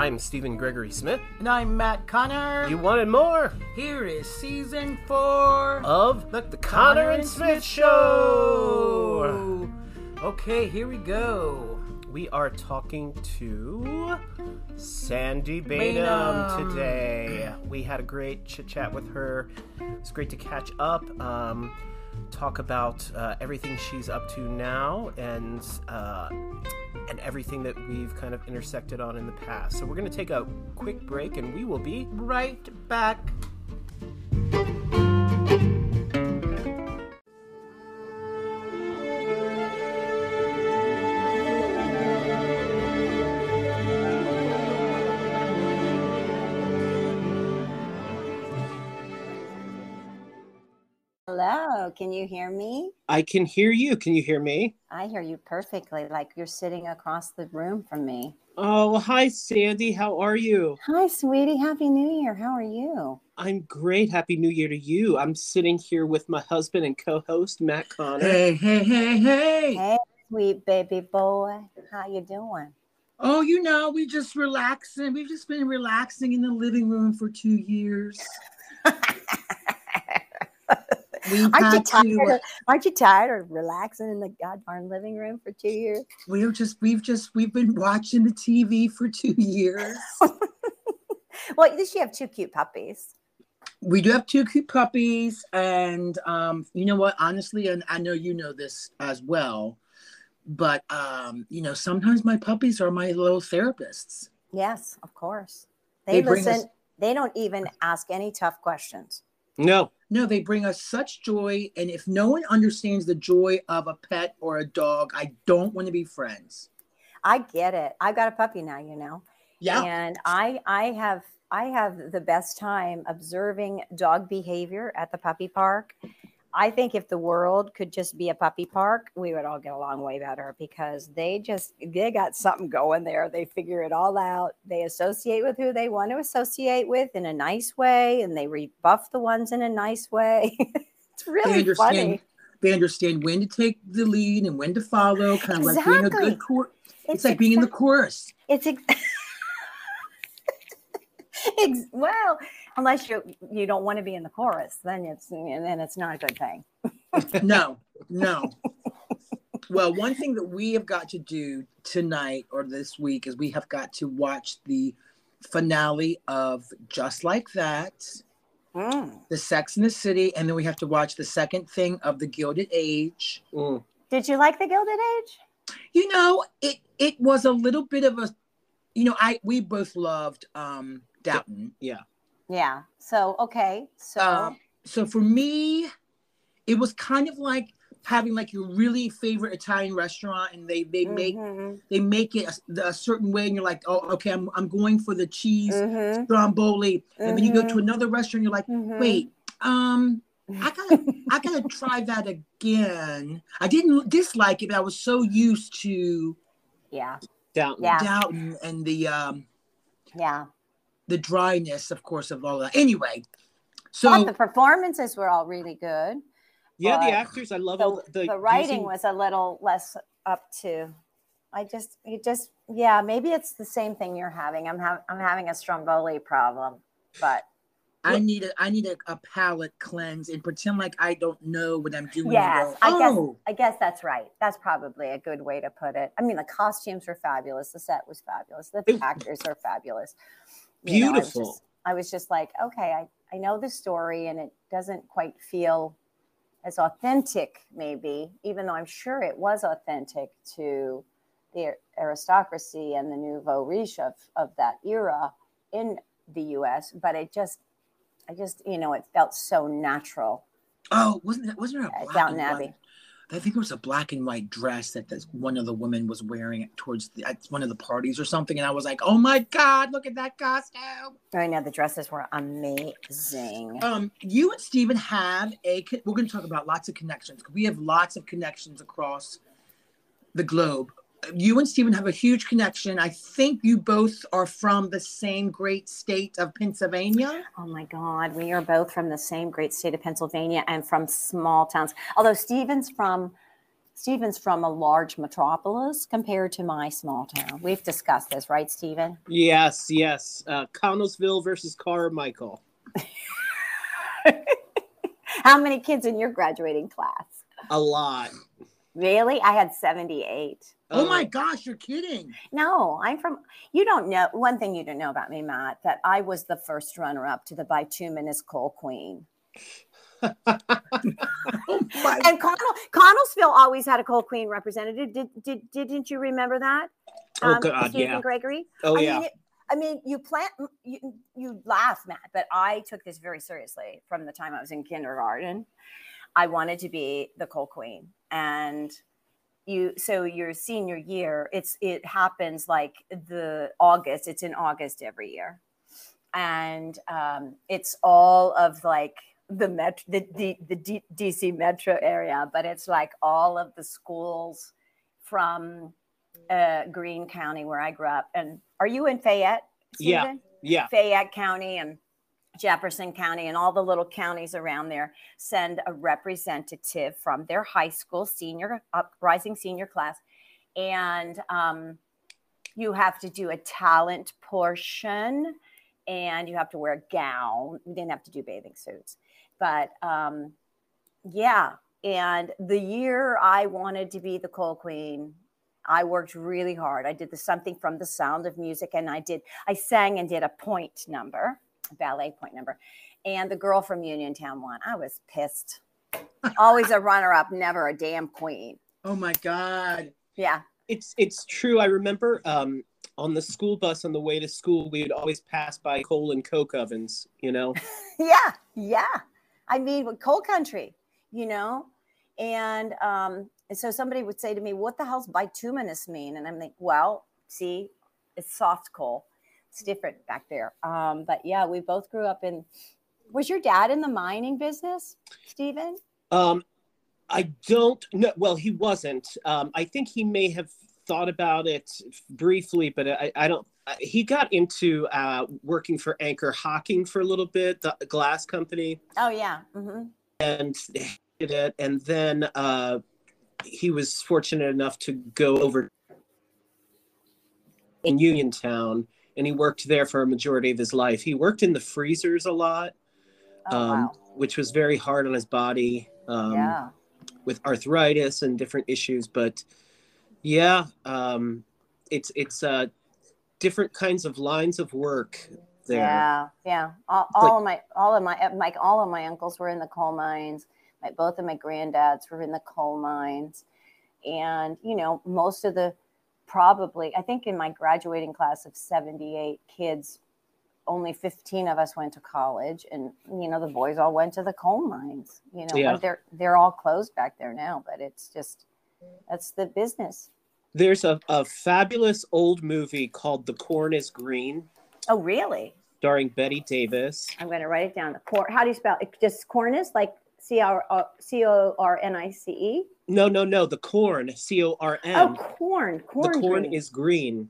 I'm Stephen Gregory Smith. And I'm Matt Connor. You wanted more Here is season four of the, the Connor and Smith Show. Okay, here we go. We are talking to Sandy. Bainum today. We had a great chit chat with her. It's great to catch up, um, talk about uh, everything she's up to now, and uh, and everything that we've kind of intersected on in the past. So we're going to take a quick break, and we will be Right back. Can you hear me? I can hear you. Can you hear me? I hear you perfectly, like you're sitting across the room from me. Oh, hi, Sandy. How are you? Hi, sweetie. Happy New Year. How are you? I'm great. Happy New Year to you. I'm sitting here with my husband and co-host Matt Connor. Hey, hey, hey, hey. Hey, sweet baby boy. How you doing? Oh, you know, we just relaxing. We've just been relaxing in the living room for two years. We've Aren't you tired? to. Of, aren't you tired of relaxing in the goddamn living room for two years? We're just. We've just. We've been watching the TV for two years. Well, at least you have two cute puppies. we do have two cute puppies, and um, you know what? Honestly, and I know you know this as well, but um, you know, sometimes my puppies are my little therapists. Yes, of course. They They, bring us- listen. They don't even ask any tough questions. No, No, they bring us such joy, and if no one understands the joy of a pet or a dog, I don't want to be friends. I get it. I've got a puppy now, you know. Yeah, and i i have i have the best time observing dog behavior at the puppy park i think if the world could just be a puppy park we would all get along way better because they just they got something going there they figure it all out they associate with who they want to associate with in a nice way and they rebuff the ones in a nice way it's really understand. funny They understand when to take the lead and when to follow. Kind of like being a Exactly. good chor- It's, like being in the chorus. It's Ex- well, unless you you don't want to be in the chorus, then it's and then it's not a good thing. no, no. Well, one thing that we have got to do tonight or this week is we have got to watch the finale of Just Like That, Mm. the Sex in the City, and then we have to watch the second thing of the Gilded Age. Mm. Did you like the Gilded Age? You know, it it was a little bit of a, you know, I we both loved um Downton. Yeah. So okay. So Um, so for me, it was kind of like having like your really favorite Italian restaurant, and they they make Mhm, they make it a, a certain way, and you're like, oh, okay, I'm I'm going for the cheese mhm, stromboli, and then you go to Mhm. another restaurant, you're like, mhm. wait, um, I gotta I gotta try that again. I didn't dislike it, but I was so used to Yeah. Downton. Yeah. Downton and the um Yeah. The dryness, of course, of all that. Anyway, but so the performances were all really good. Yeah, the actors. I love The, all the, the, writing using- was a little less up to. I just, it just, yeah, maybe it's the same thing you're having. I'm having, I'm having a Stromboli problem, but I need a I need a, a palate cleanse and pretend like I don't know what I'm doing. and Yes, go, I guess oh, I guess that's right. That's probably a good way to put it. I mean, the costumes were fabulous. The set was fabulous. The It- actors are fabulous. You know, I was Beautiful. just- I was just like, okay, I, I know the story and it doesn't quite feel as authentic, maybe, even though I'm sure it was authentic to the aristocracy and the nouveau riche of, of that era in the US. But it just, I just, you know, it felt so natural. oh, wasn't that wasn't there a black Downton Abbey. I think it was a black and white dress that this, one of the women was wearing towards the, at one of the parties or something, and I was like, "Oh my god, look at that costume!" I know the dresses were amazing. Um, you and Steven have a. We're going to talk about lots of connections. We have lots of connections across the globe. You and Stephen have a huge connection. I think you both are from the same great state of Pennsylvania. Oh my God, we are both from the same great state of Pennsylvania and from small towns. Although Steven's from Stephen's from a large metropolis compared to my small town. We've discussed this, right, Stephen? Yes, yes. Uh, Connellsville versus Carmichael. How many kids in your graduating class? A lot. Really? I had 78. Oh my gosh, you're kidding. No, I'm from, you don't know, one thing you don't know about me, Matt, that I was the first runner up to the bituminous coal queen. Oh my And Connell, Connellsville always had a coal queen representative. Did, did, didn't you remember that? Oh, um, God, Stephen yeah. Gregory? Oh, I yeah. Mean, it, I mean, you plant, you, you laugh, Matt, but I took this very seriously from the time I was in kindergarten. I wanted to be the coal queen. And you, so your senior year, it's, it happens like the August, it's in August every year. And um, it's all of like the met the, the, the D- DC metro area, but it's like all of the schools from uh, Greene County, where I grew up. And are you in Fayette? Yeah. Yeah. Fayette County and Jefferson County and all the little counties around there send a representative from their high school senior uprising senior class, and um, you have to do a talent portion, and you have to wear a gown. We didn't have to do bathing suits, but um, yeah. And the year I wanted to be the coal queen, I worked really hard. I did the something from the sound of music and I did I sang and did a point number, ballet point number. And the girl from Uniontown won. I was pissed. Always a runner up, never a damn queen. Oh my God. Yeah. It's it's true. I remember um, on the school bus on the way to school, we would always pass by coal and coke ovens. You know. Yeah. Yeah. I mean, with coal country, you know? And um, and so somebody would say to me, What the hell's bituminous mean? And I'm like, Well, see, it's soft coal. It's different back there. Um, but yeah, we both grew up in was your dad in the mining business, Stephen? Um, I don't know. Well, he wasn't. Um, I think he may have thought about it briefly, but I, I don't. uh, He got into uh, working for Anchor Hocking for a little bit, the glass company, Oh yeah. hmm and did it. And then uh, he was fortunate enough to go over in Uniontown, and he worked there for a majority of his life. He worked in the freezers a lot, Oh um, wow. which was very hard on his body. Um, yeah. with arthritis and different issues but yeah um it's it's uh different kinds of lines of work there Yeah, yeah. All, all of my, all of my, like all of my uncles were in the coal mines. My both of my granddads were in the coal mines, and you know, most of the, probably, I think in my graduating class of seventy-eight kids, only fifteen of us went to college, and you know, the boys all went to the coal mines. You know, Yeah. they're they're all closed back there now, but it's just, that's the business. there's a, a fabulous old movie called the corn is green Oh, really? starring Bette Davis I'm going to write it down. The cor- How do you spell it? Just corn is like C R C O R N I C E. no no no the corn c-o-r-n Oh, corn. Corn. the Corn. green. is green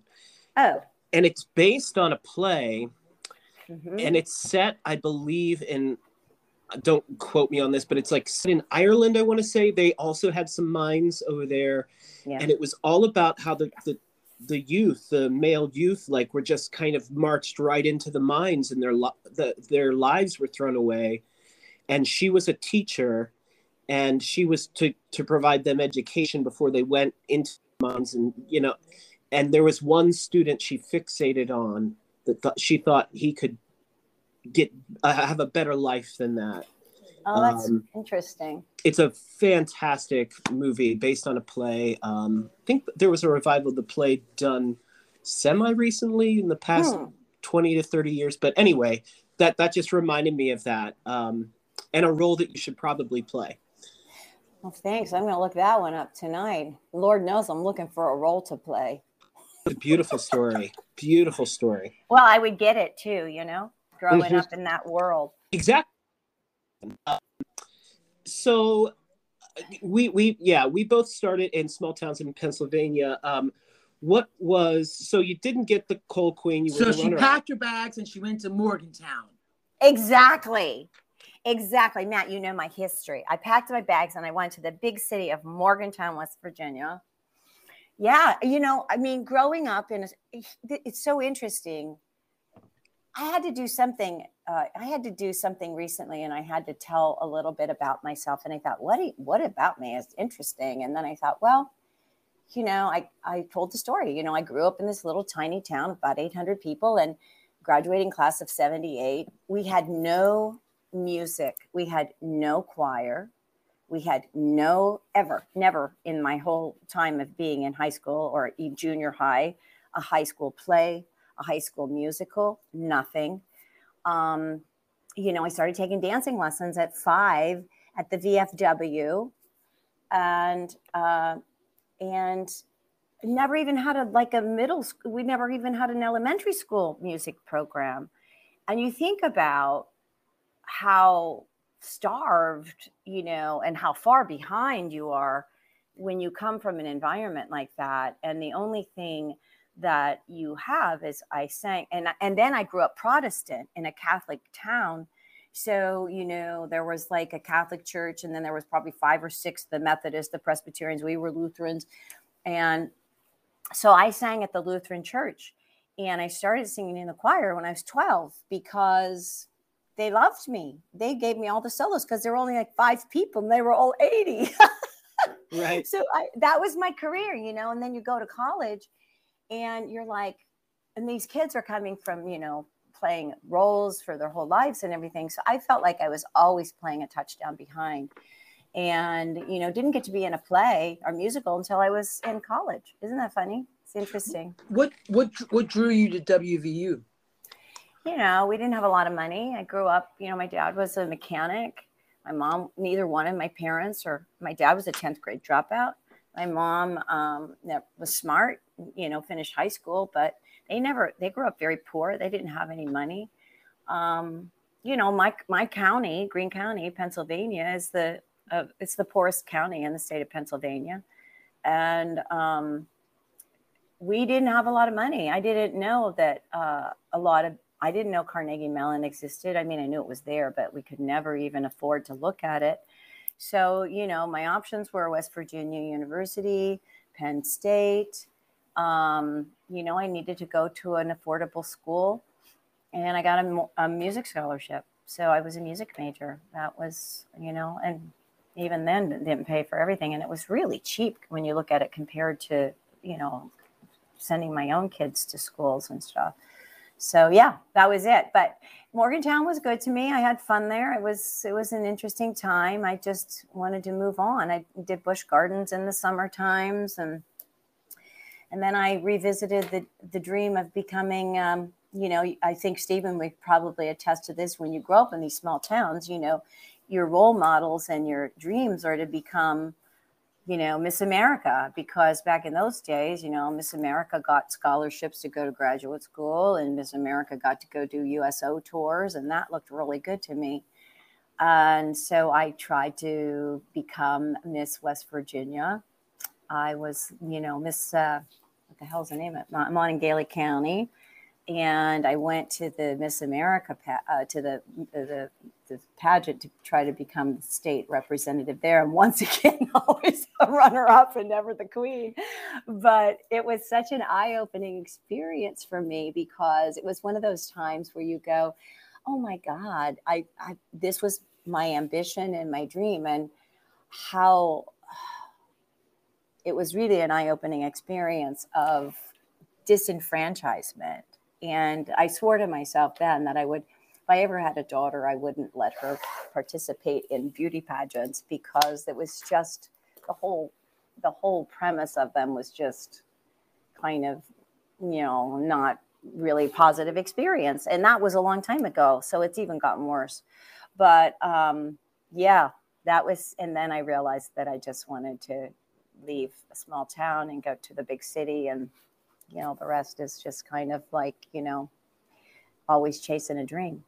Oh. and it's based on a play mhm. and it's set i believe in don't quote me on this but it's like set in ireland i want to say they also had some mines over there Yeah. and it was all about how the, the the youth the male youth like were just kind of marched right into the mines and their li- the, their lives were thrown away and she was a teacher and she was to to provide them education before they went into mines and you know and there was one student she fixated on that th- she thought he could get uh, have a better life than that oh, that's um, interesting. it's a fantastic movie based on a play. Um, I think there was a revival of the play done semi recently in the past Hmm. 20 to 30 years. But anyway, that, that just reminded me of that um, and a role that you should probably play. Well, thanks. I'm going to look that one up tonight. Lord knows I'm looking for a role to play. A beautiful story. beautiful story. Well, I would get it too, you know, growing Mhm. up in that world. Exactly. Um, so uh, we we yeah we both started in small towns in Pennsylvania. Um, what was so you didn't get the coal queen? You were So the she packed her bags and she went to Morgantown. Exactly. Exactly, Matt. You know my history. I packed my bags and I went to the big city of Morgantown, West Virginia. Yeah, you know, I mean, growing up in, a, it's so interesting. I had to do something. Uh, I had to do something recently, and I had to tell a little bit about myself. And I thought, what? What about me is interesting? And then I thought, well, you know, I I told the story. You know, I grew up in this little tiny town, about 800 people, and graduating class of 78. We had no music. We had no choir. We had no, ever, never in my whole time of being in high school or junior high, a high school play, a high school musical, nothing. Um, you know, I started taking dancing lessons at five at the VFW, and uh, and never even had a like a middle school. We never even had an elementary school music program. And you think about how starved, you know, and how far behind you are when you come from an environment like that. And the only thing that you have is I sang, and and then I grew up Protestant in a Catholic town. So, you know, there was like a Catholic church, and then there was probably five or six the Methodists, the Presbyterians, we were Lutherans. And so I sang at the Lutheran church. And I started singing in the choir when I was 12 because they loved me. They gave me all the solos because there were only like five people and they were all 80. right. So I, that was my career, you know. And then you go to college and you're like, and these kids are coming from, you know, playing roles for their whole lives and everything. So I felt like I was always playing a touchdown behind. And, you know, didn't get to be in a play or musical until I was in college. Isn't that funny? It's interesting. What what what drew you to WVU? You know, we didn't have a lot of money. I grew up, you know, my dad was a mechanic. My mom, neither one of my parents, or my dad was a 10th grade dropout. My mom um, was smart, you know, finished high school, but they never, they grew up very poor. They didn't have any money. Um, you know, my, my county, Greene County, Pennsylvania, is the, uh, it's the poorest county in the state of Pennsylvania. And, um, we didn't have a lot of money. I didn't know that uh, a lot of I didn't know Carnegie Mellon existed. I mean, I knew it was there, but we could never even afford to look at it. So, you know, my options were West Virginia University, Penn State. Um, you know, I needed to go to an affordable school and I got a, a music scholarship. So I was a music major. That was, you know, and even then didn't pay for everything. And it was really cheap when you look at it compared to, you know, sending my own kids to schools and stuff so yeah, that was it. But Morgantown was good to me. I had fun there. It was it was an interesting time. I just wanted to move on. I did Busch Gardens in the summer times, and and then I revisited the the dream of becoming. Um, you know, I think Stephen would probably attest to this. When you grow up in these small towns, you know, your role models and your dreams are to become you know, Miss America, because back in those days, you know, Miss America got scholarships to go to graduate school and Miss America got to go do USO tours, and that looked really good to me. And so I tried to become Miss West Virginia. I was, you know, Miss, uh, what the hell's the name of it? Monongalia County and I went to the Miss America uh, to the, the, the pageant to try to become the state representative there, and once again, always a runner-up and never the queen. But it was such an eye-opening experience for me because it was one of those times where you go, "Oh my God, I, I this was my ambition and my dream," and how it was really an eye-opening experience of disenfranchisement and I swore to myself then that I would, if I ever had a daughter, I wouldn't let her participate in beauty pageants because it was just the whole, the whole premise of them was just kind of, you know, not really positive experience. And that was a long time ago. So it's even gotten worse. But um, yeah, that was, and then I realized that I just wanted to leave a small town and go to the big city and you know, the rest is just kind of like, you know, always chasing a dream.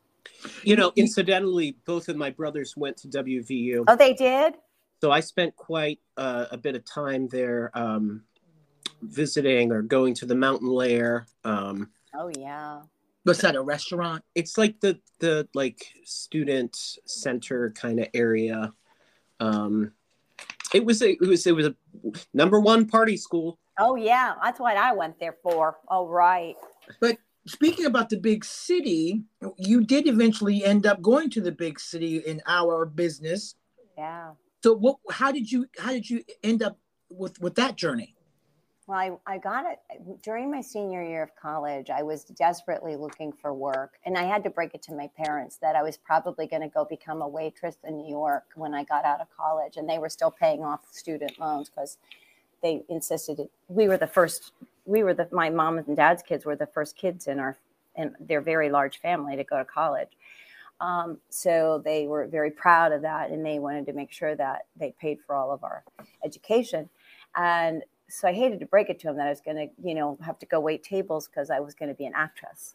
You know, incidentally, both of my brothers went to WVU. Oh, they did? So I spent quite uh, a bit of time there um, visiting or going to the Mountainlair. Um, oh, yeah. Was that a restaurant? It's like the the like student center kind of area. Um, it was a, it was it was a number one party school. Oh yeah, that's what I went there for. Oh right. But speaking about the big city, you did eventually end up going to the big city in our business. Yeah. So what how did you how did you end up with with that journey? Well, I, I got it during my senior year of college. I was desperately looking for work, and I had to break it to my parents that I was probably going to go become a waitress in New York when I got out of college. And they were still paying off student loans because they insisted it, we were the first. We were the my mom and dad's kids were the first kids in our in their very large family to go to college. Um, so they were very proud of that, and they wanted to make sure that they paid for all of our education. And so I hated to break it to him that I was going to, you know, have to go wait tables because I was going to be an actress.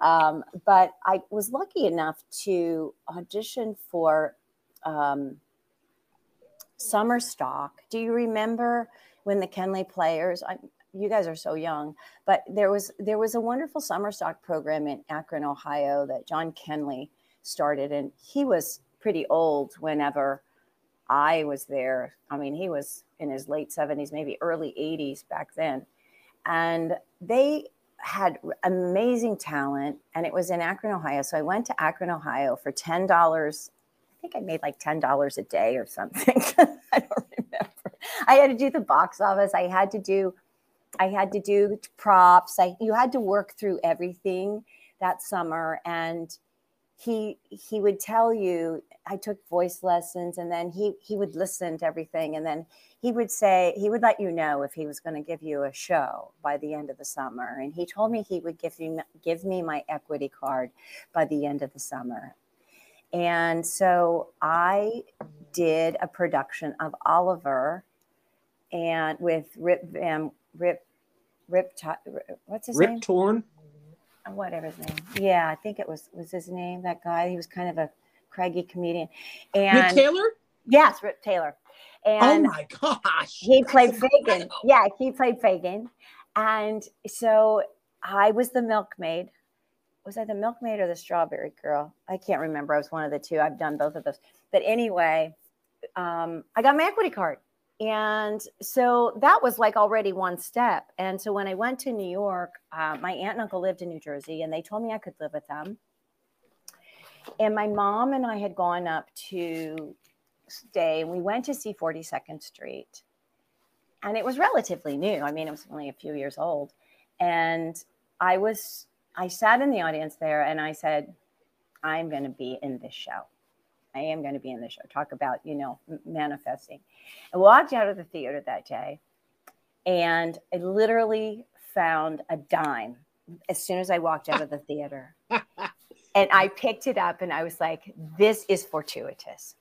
Um, but I was lucky enough to audition for um, Summer Stock. Do you remember when the Kenley Players? I, you guys are so young, but there was there was a wonderful summer stock program in Akron, Ohio that John Kenley started, and he was pretty old whenever I was there. I mean, he was in his late 70s, maybe early 80s back then. And they had amazing talent, and it was in Akron, Ohio. So I went to Akron, Ohio for $10. I think I made like $10 a day or something. I don't. I had to do the box office. I had to do I had to do props. I you had to work through everything that summer and he he would tell you I took voice lessons and then he he would listen to everything and then he would say he would let you know if he was going to give you a show by the end of the summer and he told me he would give you give me my equity card by the end of the summer and so I did a production of Oliver and with Rip um, Rip Rip what's his Rip name? Rip Torn whatever his name. Yeah, I think it was was his name. That guy. He was kind of a craggy comedian. And Nick Taylor. Yes, Rip Taylor. Oh And oh my gosh. he played Fagin. Yeah, he played Fagin. And so I was the milkmaid. Was I the milkmaid or the strawberry girl? I can't remember. I was one of the two. I've done both of those. But anyway, um, I got my equity card. And so that was like already one step. And so when I went to New York, uh, my aunt and uncle lived in New Jersey and they told me I could live with them. And my mom and I had gone up to stay and we went to see 42nd Street. And it was relatively new. I mean, it was only a few years old. And I was, I sat in the audience there and I said, I'm going to be in this show. I am going to be in the show. Talk about, you know, manifesting. I walked out of the theater that day and I literally found a dime as soon as I walked out of the theater. and I picked it up and I was like, this is fortuitous.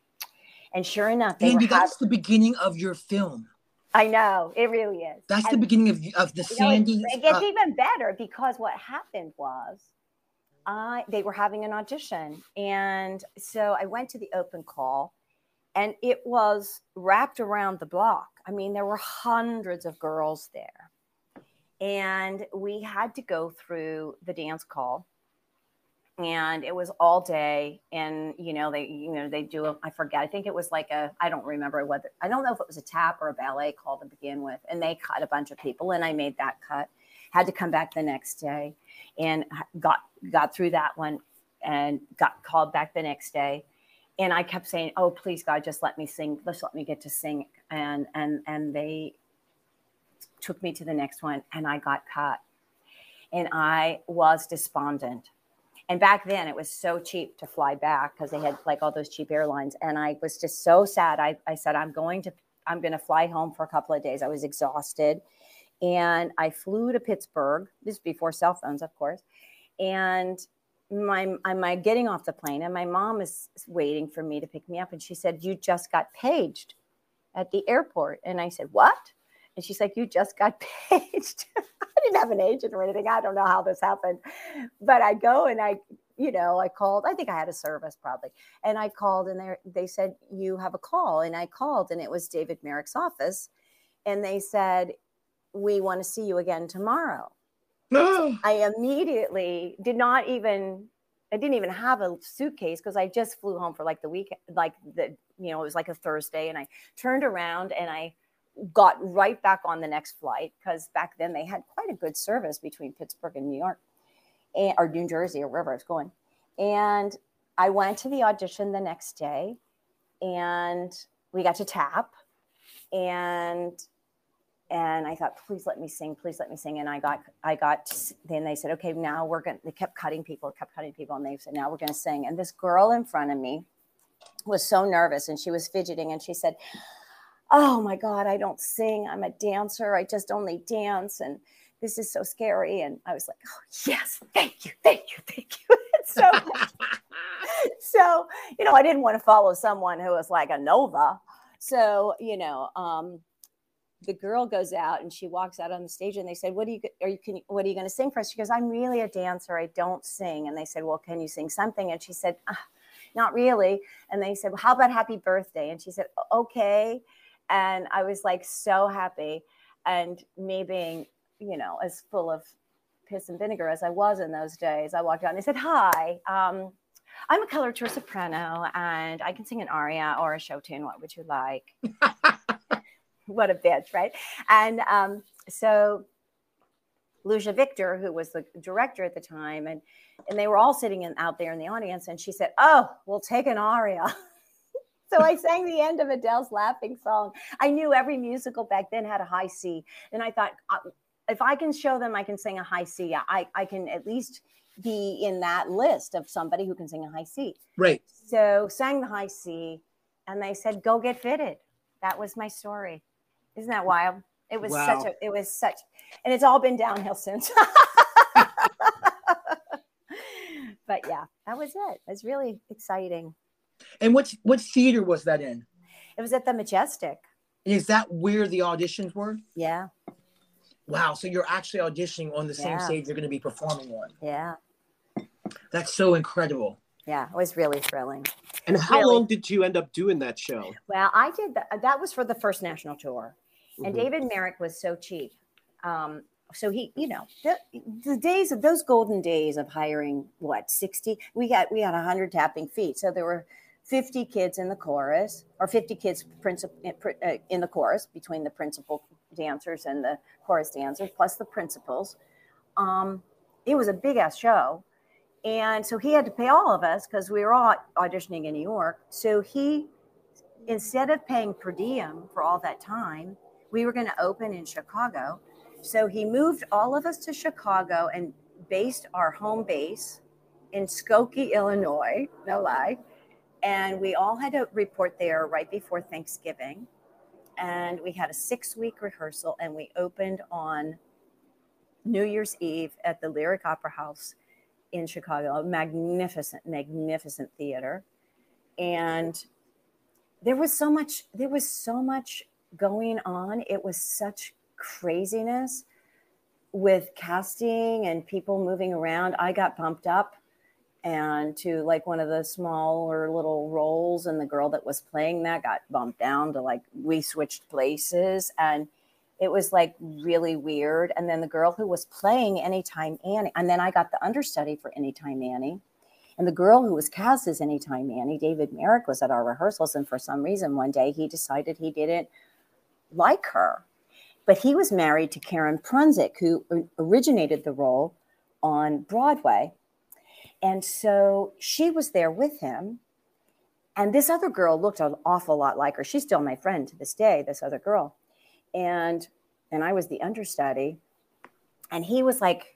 And sure enough, they Andy, were hav- that's the beginning of your film. I know it really is. That's the beginning of of the you know, it- Sandy. It gets uh, even better because what happened was I they were having an audition. And so I went to the open call and it was wrapped around the block. I mean, there were hundreds of girls there. And we had to go through the dance call. And it was all day. And, you know, they, you know, they do, I forget, I think it was like a, I don't remember whether, I don't know if it was a tap or a ballet call to begin with. And they cut a bunch of people and I made that cut. Had to come back the next day and got, got through that one and got called back the next day and I kept saying, "Oh, please, God, just let me sing. Just let me get to sing." And and and they took me to the next one, and I got cut, and I was despondent. And back then, it was so cheap to fly back because they had like all those cheap airlines, and I was just so sad. I I said, "I'm going to I'm going to fly home for a couple of days." I was exhausted, and I flew to Pittsburgh. This is before cell phones, of course, and my I'm getting off the plane? And my mom is waiting for me to pick me up. And she said you just got paged at the airport. And I said what? And she's like you just got paged. I didn't have an agent or anything. I don't know how this happened. But I go and I you know I called. I think I had a service probably. And I called and they they said you have a call. And I called and it was David Merrick's office. And they said we want to see you again tomorrow No. I immediately did not even I didn't even have a suitcase because I just flew home for like the week, like the, you know, it was like a Thursday. And I turned around and I got right back on the next flight because back then they had quite a good service between Pittsburgh and New York and, or New Jersey or wherever I was going. And I went to the audition the next day and we got to tap and and I thought, please let me sing, please let me sing. And I got, I got, then they said, okay, now we're going to, they kept cutting people, kept cutting people. And they said, now we're going to sing. And this girl in front of me was so nervous and she was fidgeting and she said, oh my God, I don't sing. I'm a dancer. I just only dance. And this is so scary. And I was like, oh, yes, thank you, thank you, thank you. so, so, you know, I didn't want to follow someone who was like a Nova. So, you know, um, the girl goes out and she walks out on the stage and they said what are you are you can what are you going to sing for us? She goes i'm really a dancer. I don't sing. And they said well can you sing something? And she said ah, not really. And they said well, how about happy birthday? And she said okay. And i was like so happy and me being you know as full of piss and vinegar as i was in those days i walked out and they said hi um, i'm a coloratura soprano and i can sing an aria or a show tune what would you like what a bitch, right? And um, so Lucia Victor, who was the director at the time, and and they were all sitting in, out there in the audience, and she said, "Oh, we'll take an aria." so I sang the end of Adele's Laughing Song. I knew every musical back then had a high C, and I thought, uh, if I can show them I can sing a high C, I I can at least be in that list of somebody who can sing a high C. Right. So sang the high C, and they said, "Go get fitted." That was my story. Isn't that wild? It was wow. such a, it was such, and it's all been downhill since. but yeah, that was it. It was really exciting. And what what theater was that in? It was at the Majestic. Is that where the auditions were? Yeah. Wow. So you're actually auditioning on the same stage you're going to be performing on. Yeah. That's so incredible. Yeah, it was really thrilling. And how really. long did you end up doing that show? Well, I did that. That was for the first national tour. And mm-hmm. David Merrick was so cheap. Um, so he, you know, the, the, days of those golden days of hiring what 60, we got we had 100 tapping feet. So there were 50 kids in the chorus or 50 kids principal uh, in the chorus between the principal dancers and the chorus dancers plus the principals. Um, it was a big ass show. And so he had to pay all of us because we were all auditioning in New York. So he, instead of paying per diem for all that time, we were going to open in Chicago. So he moved all of us to Chicago and based our home base in Skokie, Illinois, no lie. And we all had to report there right before Thanksgiving. And we had a six week rehearsal and we opened on New Year's Eve at the Lyric Opera House in Chicago, a magnificent, magnificent theater. And there was so much, there was so much going on. It was such craziness with casting and people moving around. I got bumped up and to like one of the smaller little roles and the girl that was playing that got bumped down to like we switched places and it was like really weird and then the girl who was playing anytime annie and then i got the understudy for anytime annie and the girl who was cast as anytime annie david merrick was at our rehearsals and for some reason one day he decided he didn't like her. But he was married to Karen Prunczik, who originated the role on Broadway. And so she was there with him. And this other girl looked an awful lot like her. She's still my friend to this day, this other girl. And and I was the understudy. And he was like,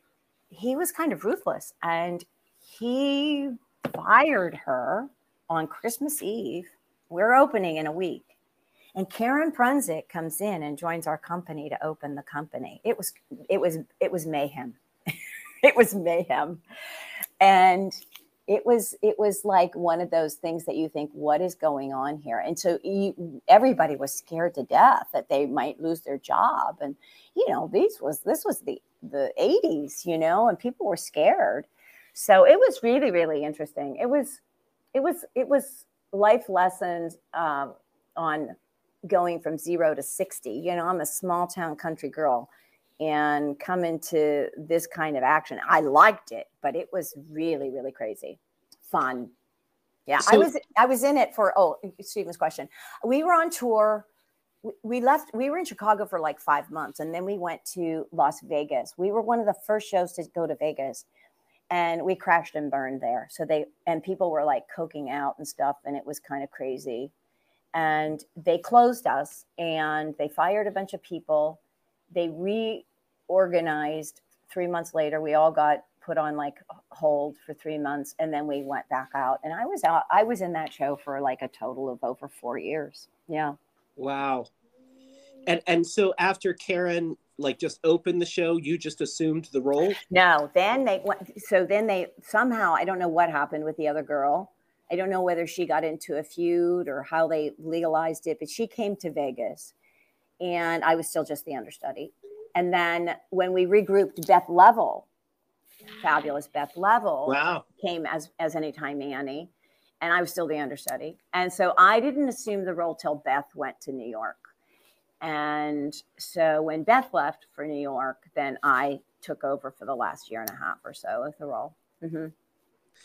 he was kind of ruthless. And he fired her on Christmas Eve. We're opening in a week. And Karen Prunczik comes in and joins our company to open the company. It was it was it was mayhem. it was mayhem. And it was it was like one of those things that you think what is going on here and so you, everybody was scared to death that they might lose their job and you know these was this was the the 80s you know and people were scared so it was really really interesting it was it was it was life lessons um, on going from zero to 60. You know, I'm a small town country girl and come into this kind of action. I liked it, but it was really, really crazy, fun. Yeah, I was I was in it for oh Stephen's question. We were on tour. We- We left. We were in Chicago for like five months, and then we went to Las Vegas. We were one of the first shows to go to Vegas, and we crashed and burned there. So they and people were like coking out and stuff, and it was kind of crazy. And they closed us, and they fired a bunch of people. They reorganized. Three months later, we all got put on like hold for three months, and then we went back out. And I was out. I was in that show for like a total of over four years. Yeah. Wow. And and so after Karen like just opened the show, you just assumed the role. No, then they went. So then they somehow, I don't know what happened with the other girl. I don't know whether she got into a feud or how they legalized it, but she came to Vegas and I was still just the understudy. And then when we regrouped, Beth Leavel, fabulous Beth Leavel, Wow. came as as anytime Annie, and I was still the understudy. And so I didn't assume the role till Beth went to New York. And so when Beth left for New York, then I took over for the last year and a half or so of the role. Mhm.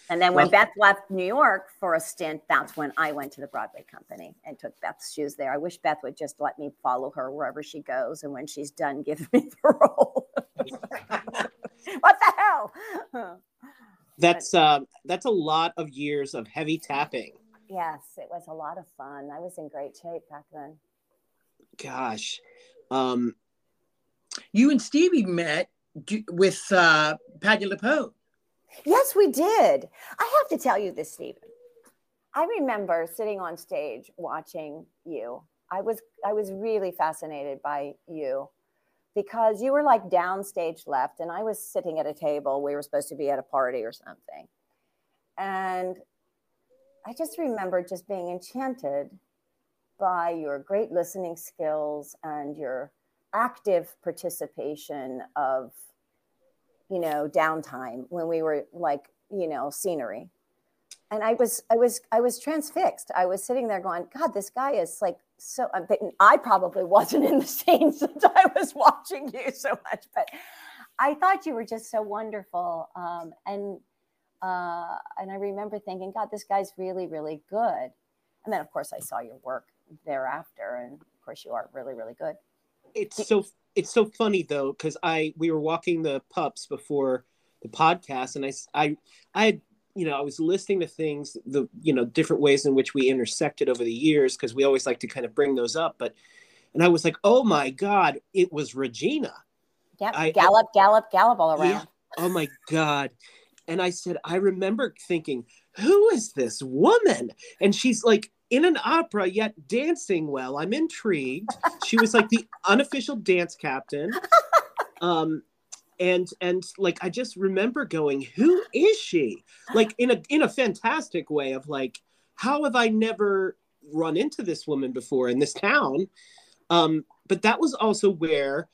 And then when Well- Beth left New York for a stint, that's when I went to the Broadway company and took Beth's shoes there. I wish Beth would just let me follow her wherever she goes. And when she's done, give me the role. what the hell? That's um that's a lot of years of heavy tapping. Yes, it was a lot of fun. I was in great shape back then. Gosh. Um You and Stevie met with uh, Patti LuPone. Yes, we did. I have to tell you this, Stephen. I remember sitting on stage watching you. I was I was really fascinated by you because you were like downstage left and I was sitting at a table. We were supposed to be at a party or something. And I just remember just being enchanted by your great listening skills and your active participation of you know downtime when we were like you know scenery. And i was i was i was transfixed. I was sitting there going god this guy is like so but i probably wasn't in the scene since i was watching you so much but i thought you were just so wonderful um, and uh, and i remember thinking god this guy's really really good. And then of course i saw your work thereafter and of course you are really really good. It's so it's so funny though because I we were walking the pups before the podcast and I I I had you know I was listening to things the you know different ways in which we intersected over the years because we always like to kind of bring those up but and I was like oh my god it was Regina Yep. I- gallop, gallop, gallop all around. Yeah. oh my god and I said I remember thinking who is this woman and she's like in an opera yet dancing well. I'm intrigued. She was like the unofficial dance captain. Um and and like i just remember going who is she? Like in a in a fantastic way of like how have i never run into this woman before in this town? Um but that was also where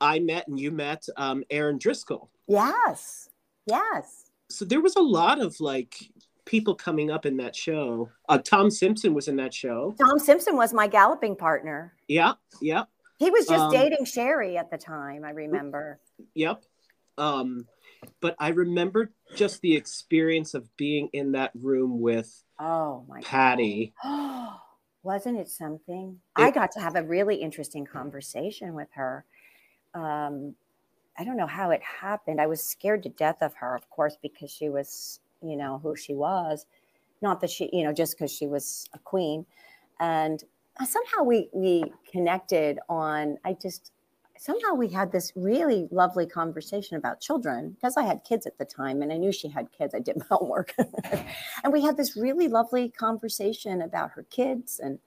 i met and you met um aaron driscoll. Yes. Yes. so there was a lot of like people coming up in that show. Uh, Tom Simpson was in that show. Tom Simpson was my galloping partner. Yeah, yeah, He was just Um, dating Sherry at the time, I remember. yep. Um, but I remember just the experience of being in that room with Oh my Patti. Wasn't it something? It- I got to have a really interesting conversation with her. Um, I don't know how it happened. I was scared to death of her, of course, because she was, you know, who she was. Not that she, you know, just because she was a queen. And somehow we we connected on. I just somehow we had this really lovely conversation about children because I had kids at the time and I knew she had kids. I did my homework. and we had this really lovely conversation about her kids and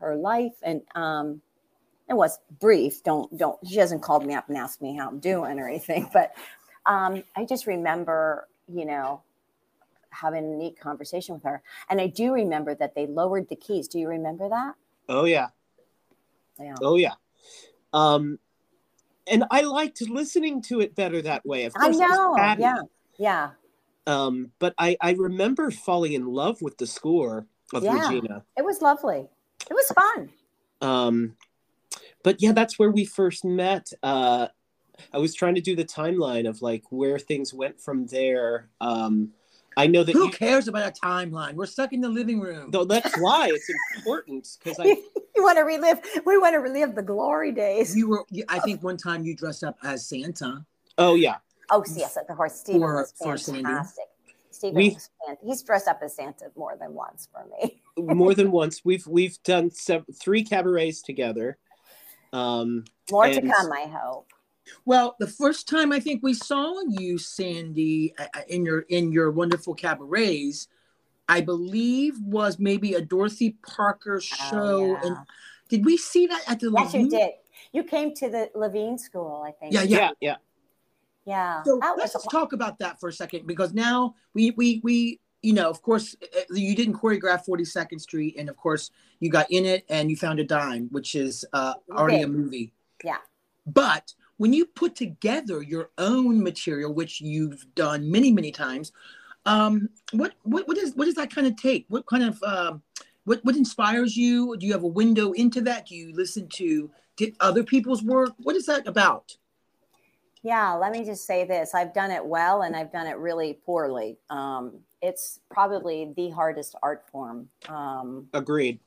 her life. And um, it was brief. Don't, don't, she hasn't called me up and asked me how I'm doing or anything. But um, I just remember, you know, having a neat conversation with her. And I do remember that they lowered the keys. Do you remember that? Oh yeah, Yeah. oh yeah. Um, and I liked listening to it better that way. Of course, was know. Yeah. Yeah. Um, but I I remember falling in love with the score of Yeah. Regina. It was lovely. It was fun. um but yeah that's where we first met uh I was trying to do the timeline of like where things went from there. Um, I know that Who you, cares about a timeline? We're stuck in the living room. though that's why it's important because I you want to relive? We want to relive the glory days. You were. I think one time you dressed up as Santa. oh yeah Oh yes, of course. Stephen For- was for Sandy. fantastic. Stephen We- was fan- he's dressed up as Santa more than once for me. more than once we've we've done sev- three cabarets together. Um, More to come, I hope. Well, the first time I think we saw you, Sandy, uh, uh, in your in your wonderful cabarets, I believe was maybe a Dorothy Parker show. Oh, yeah. And did we see that at the? Yes, you did. You came to the Levine School, I think. Yeah, yeah. yeah, yeah. Yeah. So That let's was talk about that for a second because now we we we you know of course uh, you didn't choreograph 42nd Street and of course you got in it and you found a dime which is uh, already a movie. Yeah. But when you put together your own material, which you've done many many times, um, what what what is what does that kind of take? What kind of um, what what inspires you? Do you have a window into that? Do you listen to did other people's work? What is that about? Yeah, let me just say this. I've done it well and I've done it really poorly. Um, it's probably the hardest art form. Um, Agreed.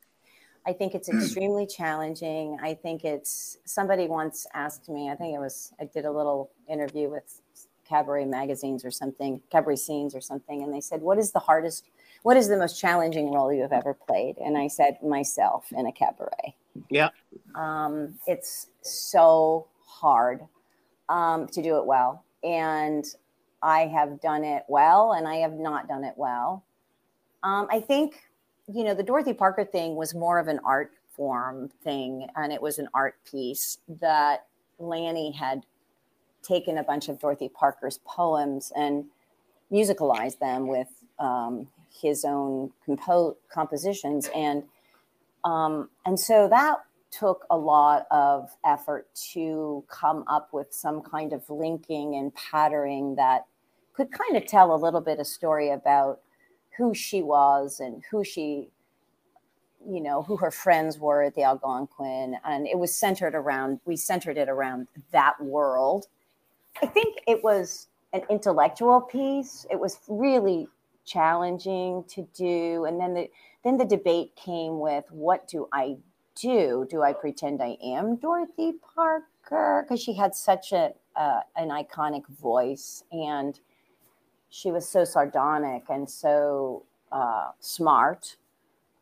I think it's extremely challenging. I think it's somebody once asked me, I think it was, I did a little interview with cabaret magazines or something, cabaret scenes or something, and they said, What is the hardest, what is the most challenging role you have ever played? And I said, Myself in a cabaret. Yeah. Um, it's so hard um, to do it well. And I have done it well and I have not done it well. Um, I think, you know, the Dorothy Parker thing was more of an art form thing and it was an art piece that Lanny had taken a bunch of Dorothy Parker's poems and musicalized them with um, his own compo- compositions. And um, and so that took a lot of effort to come up with some kind of linking and patterning that could kind of tell a little bit of story about who she was and who she you know who her friends were at the algonquin. And it was centered around we centered it around that world. I think it was an intellectual piece. It was really challenging to do. And then the then the debate came with what do i do? Do i pretend i am dorothy parker? Because she had such a uh, an iconic voice. And she was so sardonic and so uh, smart.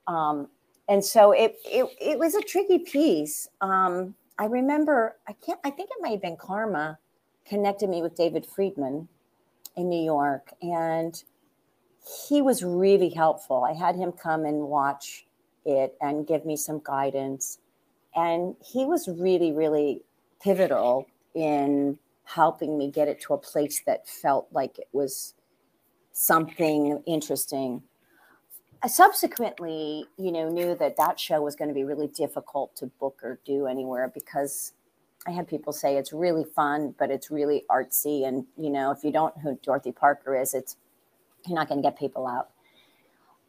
Um, and so it, it it was a tricky piece. Um, i remember i can't i think it might have been karma connected me with david friedman in new york and he was really helpful. I had him come and watch it and give me some guidance. And he was really really pivotal in helping me get it to a place that felt like it was something interesting. I subsequently you know knew that that show was going to be really difficult to book or do anywhere because i had people say it's really fun but it's really artsy. And you know if you don't know who dorothy parker is it's you're not going to get people out.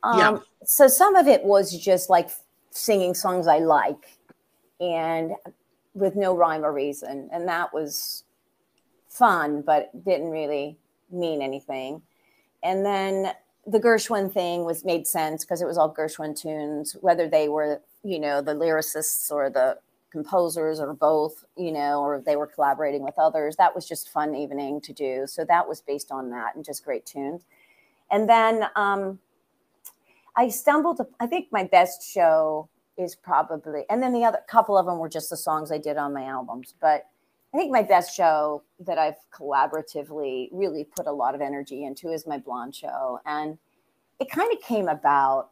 Um, Yeah. so some of it was just like singing songs i like and with no rhyme or reason. And that was fun but didn't really mean anything and then the Gershwin thing was made sense because it was all Gershwin tunes, whether they were, you know, the lyricists or the composers or both, you know, or they were collaborating with others. That was just fun evening to do. So that was based on that and just great tunes. And then um, I stumbled, I think my best show is probably, and then the other couple of them were just the songs I did on my albums. But I think my best show that I've collaboratively really put a lot of energy into is my blonde show. And it kind of came about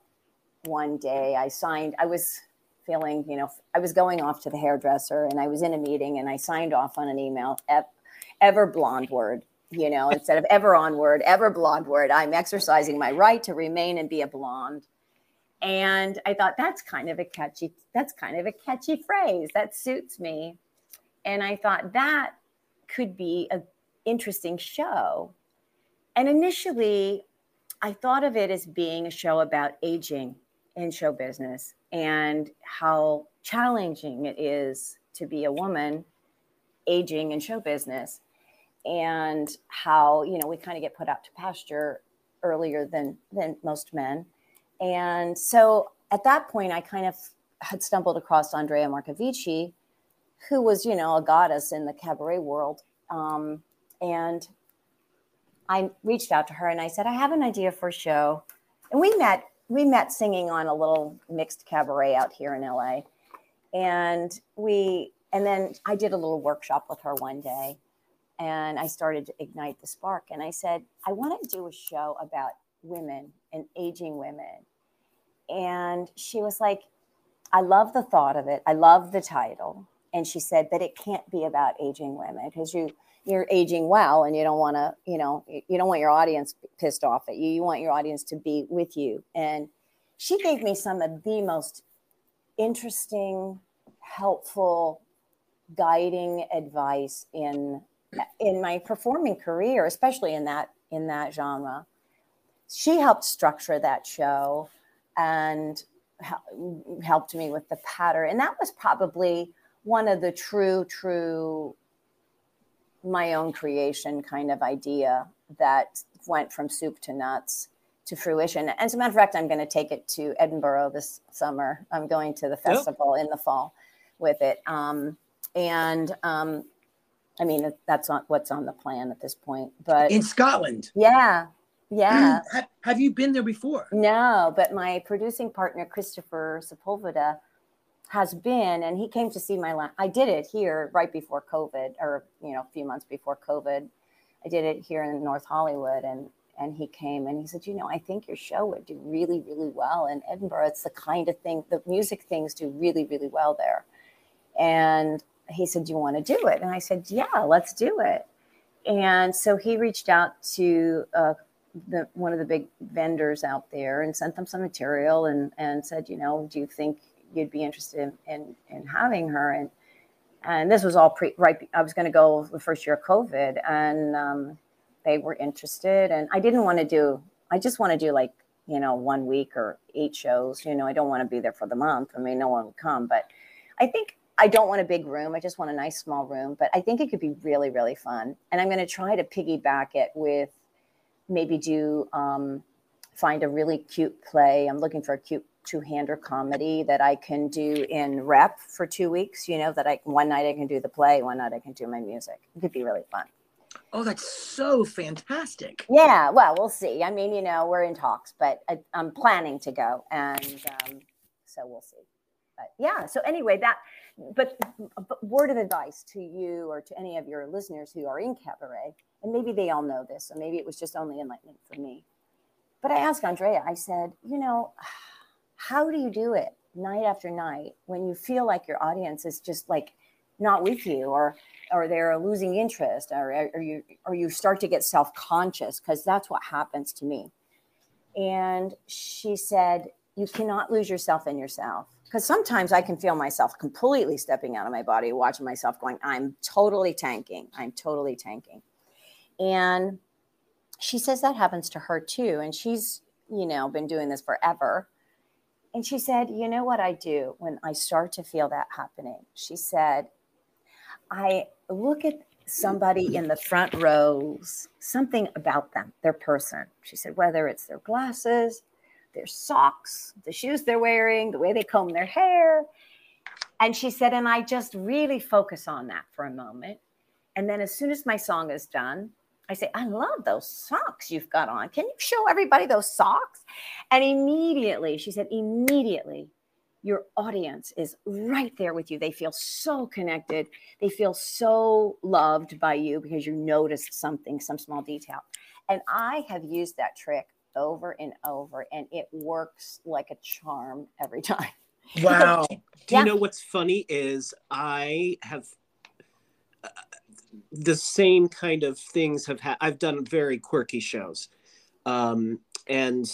one day. I signed, I was feeling, you know, I was going off to the hairdresser and I was in a meeting and I signed off on an email, ev- ever blonde word, you know, instead of ever onward, ever blonde word. I'm exercising my right to remain and be a blonde. And I thought that's kind of a catchy, that's kind of a catchy phrase. That suits me. And I thought that could be an interesting show. And initially, I thought of it as being a show about aging in show business and how challenging it is to be a woman aging in show business and how you know we kind of get put out to pasture earlier than than most men and so at that point i kind of had stumbled across andrea Marcovicci who was you know a goddess in the cabaret world um, and i reached out to her and i said i have an idea for a show and we met we met singing on a little mixed cabaret out here in la and we and then i did a little workshop with her one day and I started to ignite the spark. And I said, I want to do a show about women and aging women. And she was like, I love the thought of it. I love the title. And she said, but it can't be about aging women because you you're aging well and you don't want to, you know, you don't want your audience pissed off at you. You want your audience to be with you. And she gave me some of the most interesting, helpful, guiding advice in in my performing career, especially in that in that genre. She helped structure that show and helped me with the pattern, and that was probably one of the true, true my own creation kind of idea that went from soup to nuts to fruition. And as a matter of fact, I'm going to take it to Edinburgh this summer. I'm going to the festival in the fall with it. Um, and um, I mean, that's not what's on the plan at this point. But in Scotland, yeah, yeah. have, have you been there before? No, but my producing partner Christopher Sepulveda has been, and he came to see my. last. I did it here right before COVID, or you know, a few months before COVID. I did it here in North Hollywood, and and he came and he said, you know, I think your show would do really, really well in Edinburgh. It's the kind of thing the music things do really, really well there, and he said, Do you want to do it? And I said, Yeah, let's do it. And so he reached out to uh, the, one of the big vendors out there and sent them some material and, and said, You know, do you think you'd be interested in, in, in having her? And and this was all pre right. I was going to go the first year of COVID, and um, they were interested. And I didn't want to do. I just want to do like you know one week or eight shows. You know, I don't want to be there for the month. I mean, no one would come. But I think I don't want a big room. I just want a nice small room, but I think it could be really, really fun. And I'm going to try to piggyback it with maybe do um, find a really cute play. I'm looking for a cute two-hander comedy that I can do in rep for two weeks. You know that I one night I can do the play, one night I can do my music. It could be really fun. Oh, that's so fantastic. Yeah, well, we'll see. I mean, you know, we're in talks, but I, am planning to go, and um, so we'll see. But yeah, so anyway, that but, but word of advice to you or to any of your listeners who are in cabaret, and maybe they all know this, so maybe it was just only enlightenment for me. But I asked Andrea, I said, you know, how do you do it night after night when you feel like your audience is just like not with you or or they're losing interest or, or you or you start to get self-conscious because that's what happens to me and she said you cannot lose yourself in yourself because sometimes I can feel myself completely stepping out of my body, watching myself going, I'm totally tanking. I'm totally tanking. And she says that happens to her too. And she's, you know, been doing this forever. And she said, You know what I do when I start to feel that happening? She said, I look at somebody in the front rows, something about them, their person. She said, whether it's their glasses, their socks, the shoes they're wearing, the way they comb their hair. And she said, and I just really focus on that for a moment. And then as soon as my song is done, I say, I love those socks you've got on. Can you show everybody those socks? And immediately, she said, immediately, your audience is right there with you. They feel so connected. They feel so loved by you because you noticed something, some small detail. And I have used that trick over and over, and it works like a charm every time. Wow. Do yeah. you know what's funny is I have uh, the same kind of things have had. I've done very quirky shows, um, and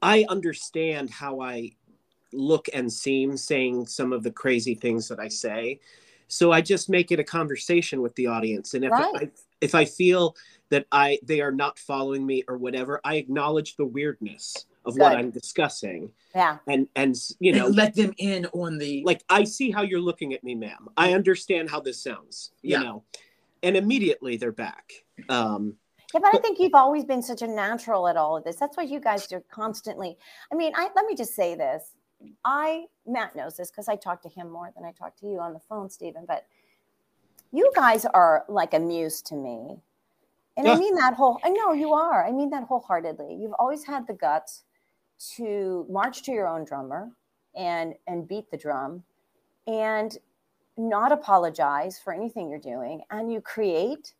I understand how I look and seem saying some of the crazy things that I say. So I just make it a conversation with the audience, and if right. I, if I feel that I they are not following me or whatever, I acknowledge the weirdness of what I'm discussing. Yeah. And and you know, let them in on the like I see how you're looking at me, ma'am. I understand how this sounds, you Yeah. know. And immediately they're back. Um Yeah, but I think you've always been such a natural at all of this. That's why you guys do constantly. I mean, I let me just say this. I Matt knows this because I talk to him more than I talk to you on the phone, Stephen. But you guys are like a muse to me, and I mean that whole. I know you are. I mean that wholeheartedly. You've always had the guts to march to your own drummer and and beat the drum, and not apologize for anything you're doing, and you create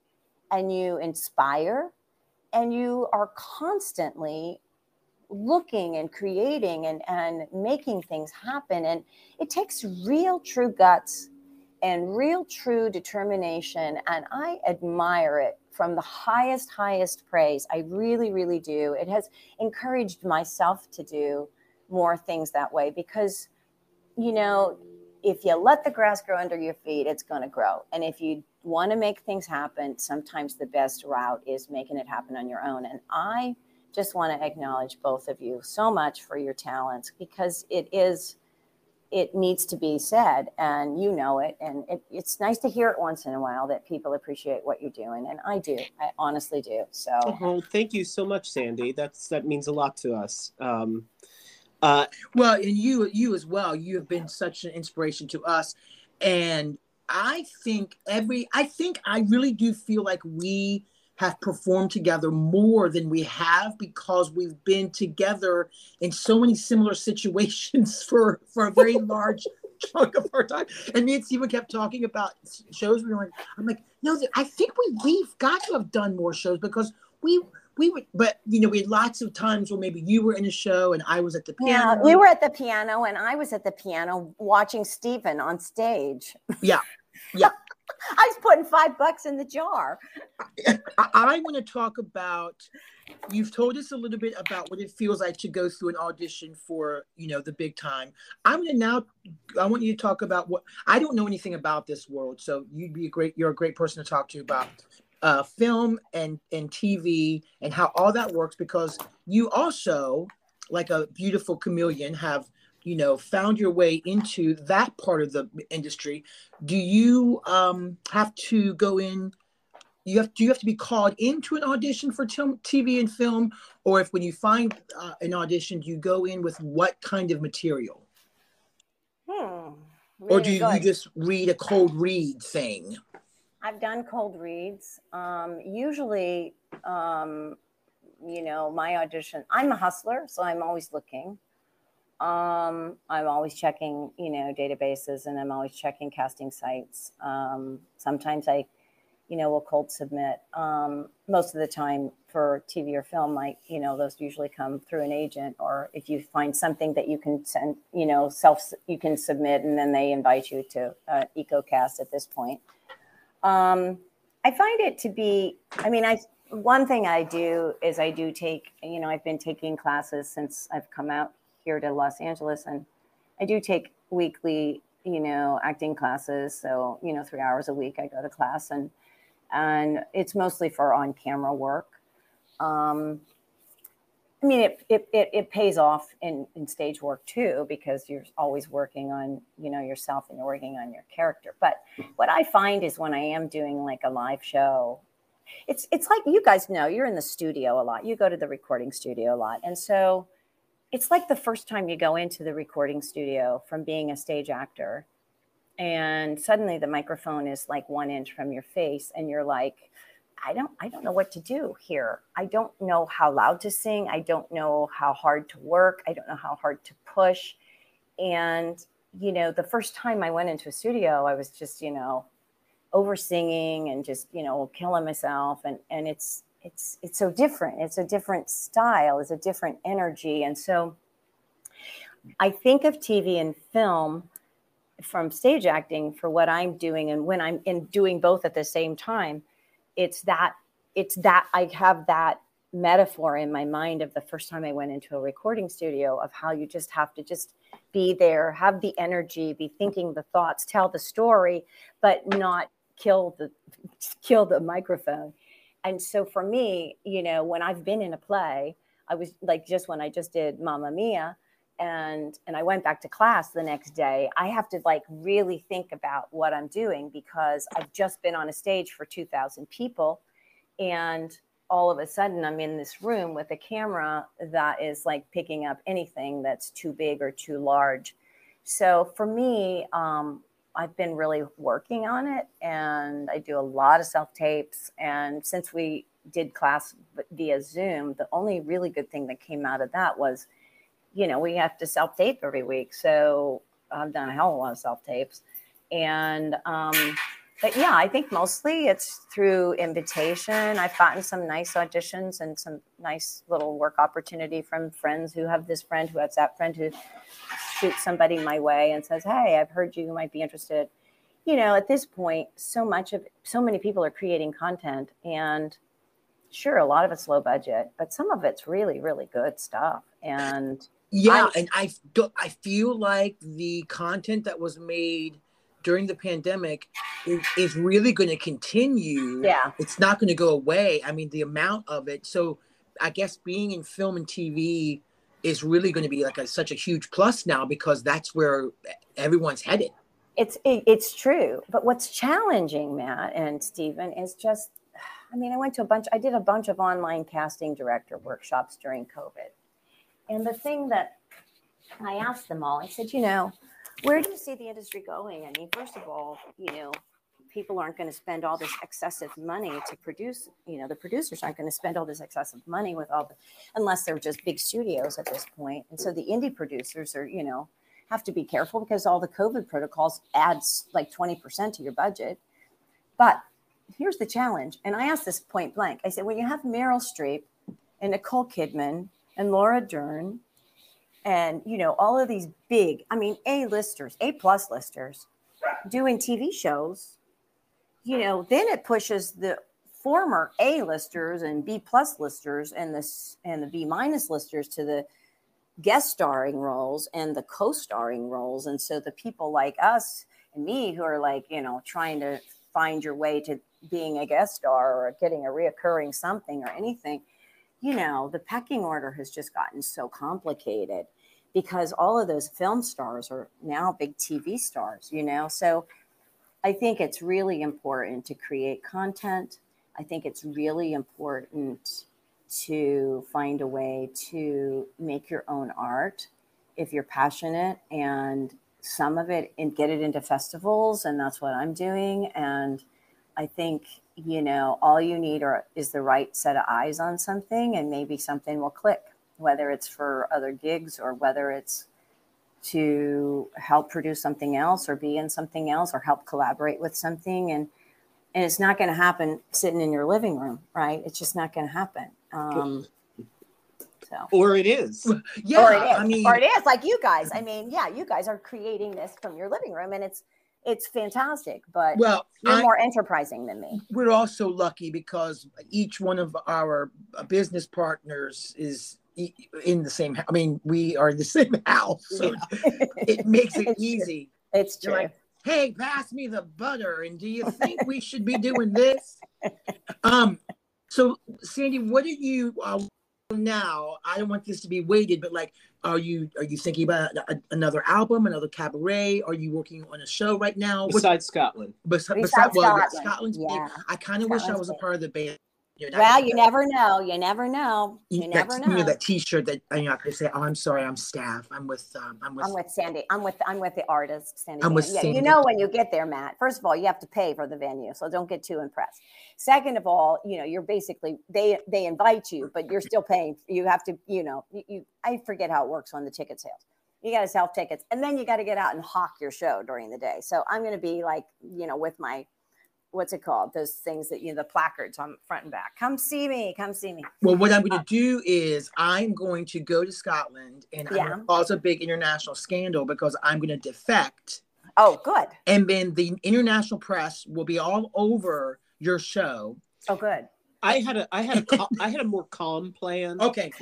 and you inspire and you are constantly looking and creating and, and making things happen. And it takes real true guts and real true determination. And i admire it from the highest highest praise. I really really do. It has encouraged myself to do more things that way because you know if you let the grass grow under your feet it's going to grow. And if you want to make things happen, sometimes the best route is making it happen on your own. And I just want to acknowledge both of you so much for your talents because it is, it needs to be said, and you know it. And it, it's nice to hear it once in a while that people appreciate what you're doing. And I do, I honestly do. So, oh, thank you so much, Sandy. That's that means a lot to us. Um uh Well, and you you as well. You have been such an inspiration to us, and I think every I think I really do feel like we have performed together more than we have because we've been together in so many similar situations for for a very large chunk of our time. And me and Stephen kept talking about shows. We were like, I'm like, no, I think we we've got to have done more shows because we we would, but you know, we had lots of times where maybe you were in a show and I was at the piano. yeah, you were at the piano and I was at the piano watching Stephen on stage. Yeah. Yeah. I was putting five bucks in the jar. I, I want to talk about. You've told us a little bit about what it feels like to go through an audition for, you know, the big time. I'm going to now. I want you to talk about what I don't know anything about this world, so you'd be a great. You're a great person to talk to about uh, film and and TV and how all that works because you also, like a beautiful chameleon, have you know found your way into that part of the industry. Do you um, have to go in? you have do you have to be called into an audition for t- TV and film, or if when you find uh, an audition, do you go in with what kind of material, Hmm. or do you, you just read a cold read thing? I've done cold reads. Um, usually, um, you know, my audition, I'm a hustler, so I'm always looking. Um, I'm always checking, you know, databases and I'm always checking casting sites. Um, sometimes I, you know, will cold submit. Um, most of the time for TV or film, like, you know, those usually come through an agent or if you find something that you can send, you know, self, you can submit and then they invite you to uh, EcoCast at this point. Um, I find it to be, I mean, I, one thing I do is I do take, you know, I've been taking classes since I've come out here to Los Angeles and I do take weekly, you know, acting classes. So, you know, three hours a week I go to class and, and it's mostly for on camera work. Um, I mean, it, it, it, it pays off in, in stage work too, because you're always working on, you know, yourself and you're working on your character. But what I find is when I am doing like a live show, it's, it's like you guys know you're in the studio a lot. You go to the recording studio a lot. And so it's like the first time you go into the recording studio from being a stage actor and suddenly the microphone is like one inch from your face and you're like, I don't I don't know what to do here. I don't know how loud to sing. I don't know how hard to work. I don't know how hard to push. And you know, the first time I went into a studio, I was just, you know, over singing and just, you know, killing myself and and it's it's it's so different. It's a different style, it's a different energy. And so I think of TV and film from stage acting for what I'm doing and when I'm in doing both at the same time it's that it's that I have that metaphor in my mind of the first time I went into a recording studio of how you just have to just be there, have the energy, be thinking the thoughts, tell the story, but not kill the kill the microphone. And so for me, you know, when I've been in a play, I was like just when I just did Mamma Mia and and I went back to class the next day, I have to like really think about what I'm doing because I've just been on a stage for 2000 people and all of a sudden I'm in this room with a camera that is like picking up anything that's too big or too large. So for me, um, I've been really working on it and I do a lot of self tapes. And since we did class via Zoom, the only really good thing that came out of that was, you know, we have to self tape every week. So I've done a hell of a lot of self tapes. And, um, but yeah, I think mostly it's through invitation. I've gotten some nice auditions and some nice little work opportunity from friends who have this friend who has that friend who shoots somebody my way and says, Hey, I've heard you might be interested. You know, at this point, so much of so many people are creating content and sure, a lot of it's low budget, but some of it's really, really good stuff. And yeah, I, and I, I feel like the content that was made – during the pandemic is, is really going to continue. Yeah. It's not going to go away. I mean, the amount of it. So I guess being in film and TV is really going to be like a, such a huge plus now because that's where everyone's headed. It's it, it's true, but what's challenging, Matt and Stephen, is just, I mean, I went to a bunch. I did a bunch of online casting director workshops during COVID, and the thing that I asked them all, I said, you know, where do you see the industry going? I mean, first of all, you know, people aren't going to spend all this excessive money to produce, you know, the producers aren't going to spend all this excessive money with all the, unless they're just big studios at this point. And so the indie producers are, you know, have to be careful because all the COVID protocols adds like 20% to your budget. But here's the challenge. And I asked this point blank. I said, when you have Meryl Streep and Nicole Kidman and Laura Dern and you know all of these big i mean a listers a plus listers doing tv shows you know then it pushes the former a listers and b plus listers and this and the b minus listers to the guest starring roles and the co-starring roles and so the people like us and me who are like you know trying to find your way to being a guest star or getting a reoccurring something or anything you know, the pecking order has just gotten so complicated because all of those film stars are now big TV stars, you know? So I think it's really important to create content. I think it's really important to find a way to make your own art if you're passionate and some of it and get it into festivals and that's what I'm doing and I think you know, all you need are, is the right set of eyes on something, and maybe something will click, whether it's for other gigs or whether it's to help produce something else or be in something else or help collaborate with something. And, and it's not going to happen sitting in your living room, right? It's just not going to happen. Um, so. Or it is. Yeah, or it is. I mean, or it is like you guys. I mean, yeah, you guys are creating this from your living room, and it's it's fantastic, but well, you're I, more enterprising than me. We're also lucky because each one of our business partners is in the same. I mean, we are in the same house, so yeah. it makes it it's easy. True. It's true. Like, hey, pass me the butter, and do you think we should be doing this? Um. So, Sandy, what do you? Uh, now i don't want this to be weighted but like are you are you thinking about a, another album another cabaret are you working on a show right now besides scotland besides, besides well, scotland, scotland's yeah. big. i kind of wish i was a part of the band you know, well, you never know. You never know. You never know. You know that T-shirt that I'm not going to say. Oh, I'm sorry. I'm staff. I'm with. Um, I'm with. I'm with Sandy. I'm with. I'm with the artist. Sandy. I'm with yeah, Sandy. You know when you get there, Matt. First of all, you have to pay for the venue, so don't get too impressed. Second of all, you know you're basically they they invite you, but you're still paying. You have to. You know. You, you I forget how it works on the ticket sales. You got to sell tickets, and then you got to get out and hawk your show during the day. So I'm going to be like, you know, with my what's it called? Those things that you know, the placards on front and back. Come see me. Come see me. Well, what I'm going to uh, do is I'm going to go to Scotland and Yeah. I'm going to cause a big international scandal because I'm going to defect, Oh, good. and then the international press will be all over your show. Oh, good. I had a I had a cal- I had a more calm plan. Okay.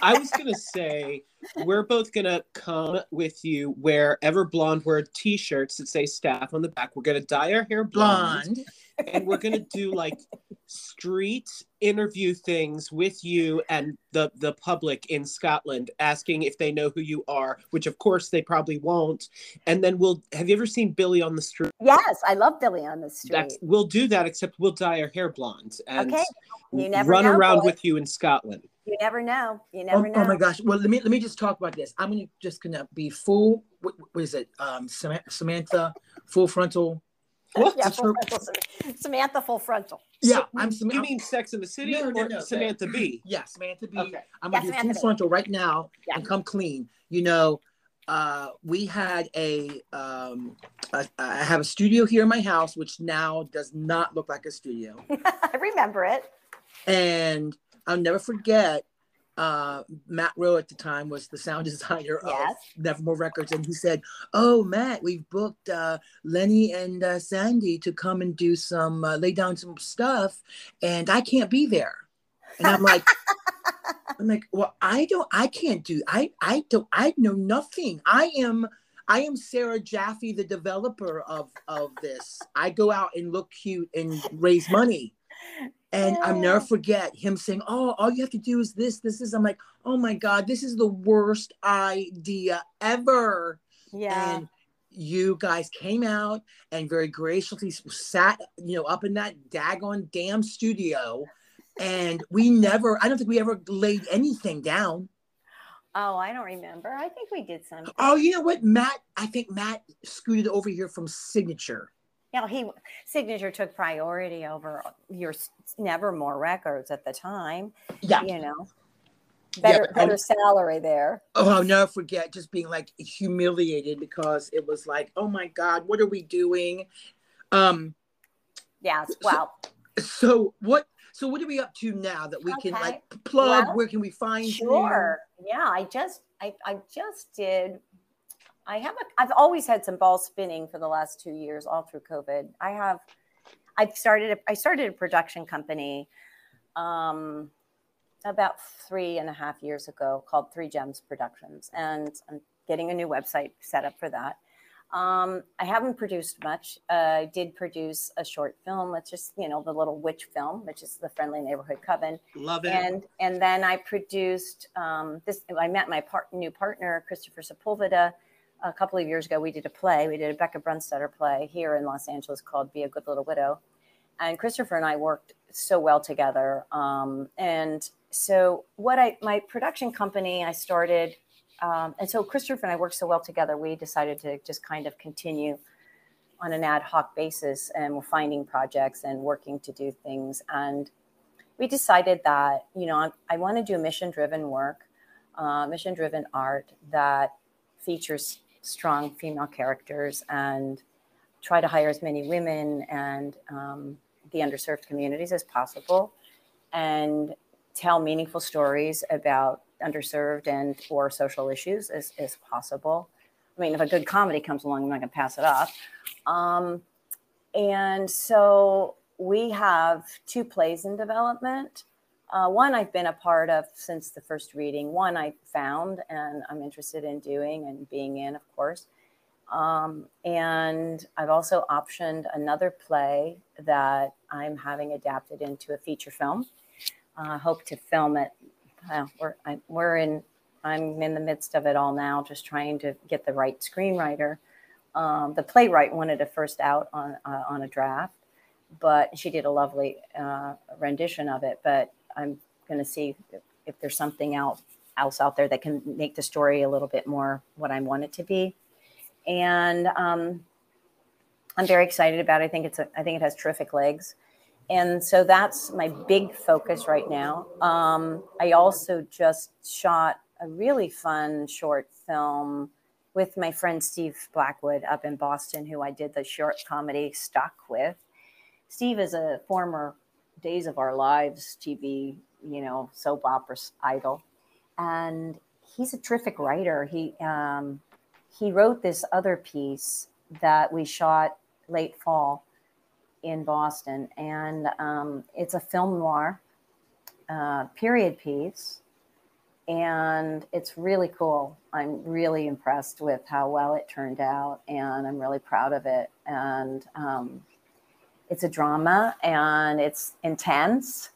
what's the- I was gonna say we're both gonna come with you wherever blonde wear t-shirts that say staff on the back. We're gonna dye our hair blonde, blonde. and we're gonna do like street interview things with you and the the public in Scotland asking if they know who you are which of course they probably won't and then we'll have you ever seen Billy on the street Yes, I love Billy on the street. That's, we'll do that except we'll dye our hair blonde and Okay. You never run know, around boy. with you in Scotland You never know. You Oh, never know. oh my gosh! Well, let me let me just talk about this. I'm gonna just gonna be full. What, what is it? Um, Samantha, full frontal. What? Yeah, full frontal, Samantha full frontal. Yeah, I'm. Sam- you mean Sex in the City No, no, or no, Samantha Bee Yeah, Samantha Bee. Okay. I'm Yeah, gonna do Samantha full B. frontal right now Yeah. and come clean. You know, uh, we had a, um, a. I have a studio here in my house, which now does not look like a studio. I remember it. and I'll never forget. Uh, Matt Rowe at the time was the sound designer Yes. of Nevermore Records, and he said, "Oh, Matt, we've booked uh, Lenny and uh, Sandy to come and do some uh, lay down some stuff, and I can't be there." And I'm like, "I'm like, well, I don't, I can't do, I, I don't, I know nothing. I am." I am Sarah Jaffe, the developer of of this. I go out and look cute and raise money. And I'll never forget him saying, Oh, all you have to do is this, this is. I'm like, Oh my God, this is the worst idea ever. Yeah. And you guys came out and very graciously sat, you know, up in that daggone damn studio. And we never, I don't think we ever laid anything down. oh, I don't remember. I think we did some. Oh, you know what? Matt, I think Matt scooted over here from Signature. You know, he signature took priority over your Nevermore records at the time. Yeah. You know, better better um, salary there. Oh, I'll never forget just being like humiliated because it was like, oh my God, what are we doing? Um, Yes. so- Well, so what so what are we up to now that we can like plug? Well, where can we find you? sure. Yeah. I just I I just did. I have a. I've always had some ball spinning for the last two years, all through COVID. I have. I've started. A, I started a production company. Um, about three and a half years ago called Three Gems Productions, and I'm getting a new website set up for that. Um, I haven't produced much. Uh, I did produce a short film. It's just you know the little witch film, which is the Friendly Neighborhood Coven, love it and and then I produced um, this. I met my part, new partner Christopher Sepulveda a couple of years ago. We did a play. We did a Bekah Brunstetter play here in Los Angeles called "Be a Good Little Widow," and Christopher and I worked so well together. Um, and so what I my production company I started, um, and so Christopher and I worked so well together. We decided to just kind of continue on an ad hoc basis, and we're finding projects and working to do things and we decided that you know I, I want to do mission driven work, uh, mission driven art that features strong female characters and try to hire as many women and um, the underserved communities as possible, and tell meaningful stories about underserved and or social issues as, as possible. I mean, if a good comedy comes along, I'm not going to pass it up. Um, and so we have two plays in development. Uh, one I've been a part of since the first reading. One I found and I'm interested in doing and being in, of course. Um, and I've also optioned another play that I'm having adapted into a feature film. I hope to film it. Well, we're I, we're in. I'm in the midst of it all now, just trying to get the right screenwriter. Um, the playwright wanted it first out on uh, on a draft, but she did a lovely uh, rendition of it. But I'm going to see if, if there's something else out there that can make the story a little bit more what I want it to be. And um, I'm very excited about it. I think it's a, I think it has terrific legs. And so that's my big focus right now. Um, I also just shot a really fun short film with my friend Steve Blackwood up in Boston, who I did the short comedy Stuck with. Steve is a former Days of Our Lives TV, you know, soap opera idol, and he's a terrific writer. He um, he wrote this other piece that we shot late fall in Boston, and um, it's a film noir uh, period piece, and it's really cool. I'm really impressed with how well it turned out, and I'm really proud of it. And um, it's a drama and it's intense.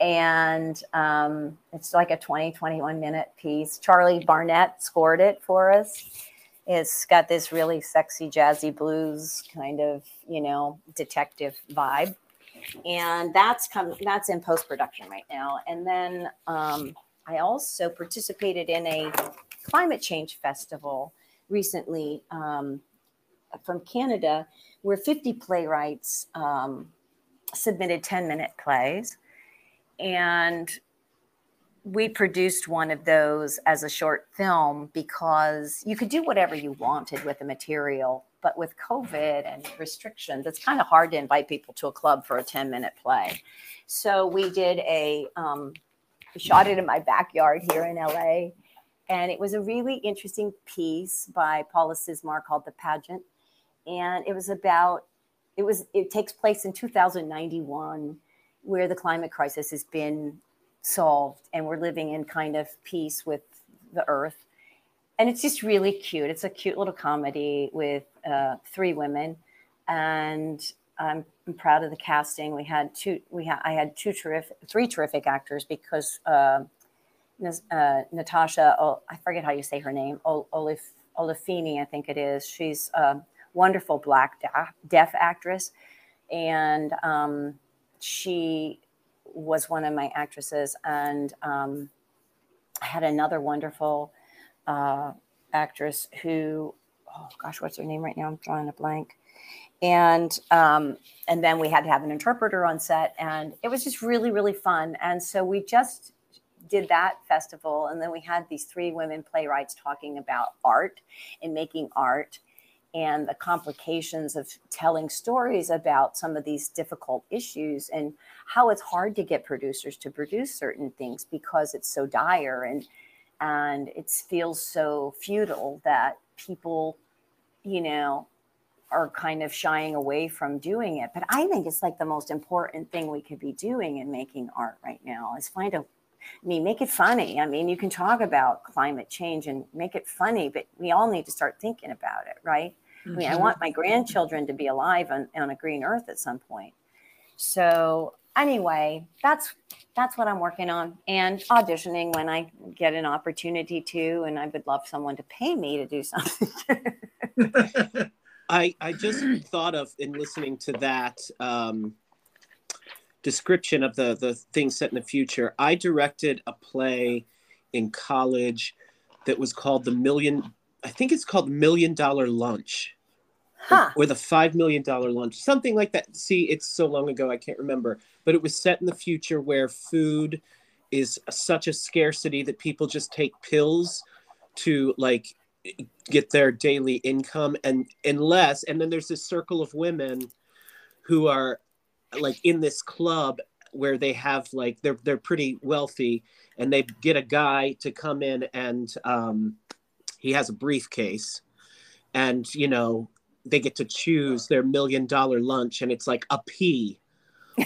And um, it's like a 20 21 minute piece. Charlie barnett scored it for us. It's got this really sexy jazzy blues kind of you know detective vibe. And that's come that's in post production right now. And then um, i also participated in a climate change festival recently um, from canada where 50 playwrights um, submitted 10 minute plays. And we produced one of those as a short film because you could do whatever you wanted with the material. But with COVID and restrictions, it's kind of hard to invite people to a club for a 10 minute play. So we did a, um, we shot it in my backyard here in LA. And it was a really interesting piece by Paula Sismar called The Pageant and it was about it was it takes place in 2091 where the climate crisis has been solved and we're living in kind of peace with the earth. And it's just really cute. It's a cute little comedy with uh, three women. And I'm, I'm, proud of the casting. We had two we had i had two terrific three terrific actors because uh, uh, natasha oh, i forget how you say her name Olif, olifini i think it is. She's um, wonderful black deaf actress, and um, she was one of my actresses. And um, I had another wonderful uh, actress who, oh gosh, what's her name right now? I'm drawing a blank. And um, and then we had to have an interpreter on set, and it was just really really fun. And so we just did that festival, and then we had these three women playwrights talking about art and making art and the complications of telling stories about some of these difficult issues and how it's hard to get producers to produce certain things because it's so dire and and it feels so futile that people you know are kind of shying away from doing it but i think it's like the most important thing we could be doing in making art right now is find a I mean, make it funny. I mean, you can talk about climate change and make it funny, but we all need to start thinking about it, right? Mm-hmm. I mean, I want my grandchildren to be alive on, on a green earth at some point. So anyway, that's that's what I'm working on and auditioning when I get an opportunity to, and I would love someone to pay me to do something. I I just thought of in listening to that um, description of the the things set in the future. I directed a play in college that was called the Million I think it's called Million Dollar Lunch. Huh. Or, or the five million dollar lunch, something like that. See, it's so long ago, I can't remember. But it was set in the future where food is such a scarcity that people just take pills to like get their daily income and unless and then there's this circle of women who are like in this club where they have like they're they're pretty wealthy and they get a guy to come in and um he has a briefcase and you know they get to choose their million dollar lunch and it's like a pea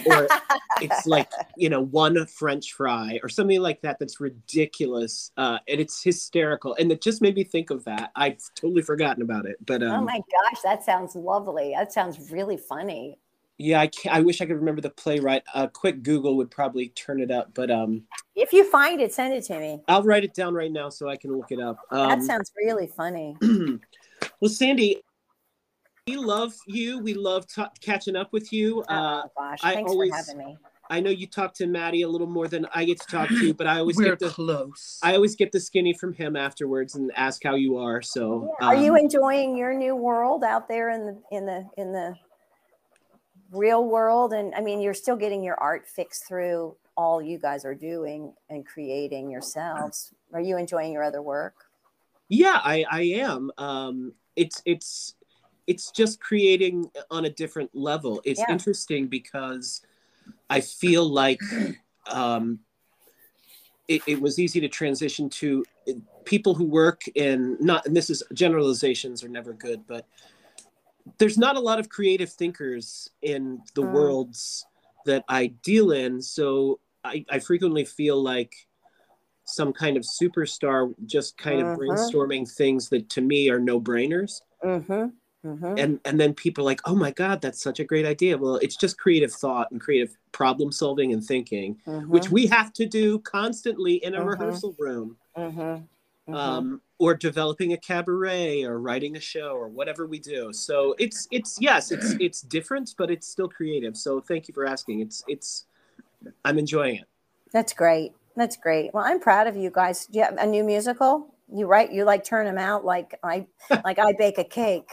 or it's like you know one french fry or something like that that's ridiculous uh, and it's hysterical. And it just made me think of that. I've totally forgotten about it but oh um, oh my gosh that sounds lovely. That sounds really funny yeah i i wish i could remember the playwright. A quick google would probably turn it up but um if you find it send it to me. I'll write it down right now so i can look it up. Um, that sounds really funny. Well sandy we love you. We love t- catching up with you. Oh, uh, gosh. Thanks I always, for having me. I know you talk to Maddie a little more than I get to talk to you, but I always We're get the close. I always get the skinny from him afterwards and ask how you are. So, yeah. are um, you enjoying your new world out there in the in the in the real world and i mean you're still getting your art fixed through all you guys are doing and creating yourselves. Are you enjoying your other work? Yeah i i am. Um it's it's it's just creating on a different level. It's yeah. interesting because i feel like um it, it was easy to transition to people who work in not and this is generalizations are never good but there's not a lot of creative thinkers in the mm. worlds that I deal in. So I, I, frequently feel like some kind of superstar just kind of mm-hmm. brainstorming things that to me are no brainers. Mm-hmm. Mhm. and and then people are like oh my god that's such a great idea well it's just creative thought and creative problem solving and thinking which we have to do constantly in a rehearsal room um, or developing a cabaret or writing a show or whatever we do so it's it's yes it's it's different but it's still creative so thank you for asking it's it's i'm enjoying it That's great. That's great. Well, I'm proud of you guys. Do you have a new musical? You write, you like turn them out like I like I bake a cake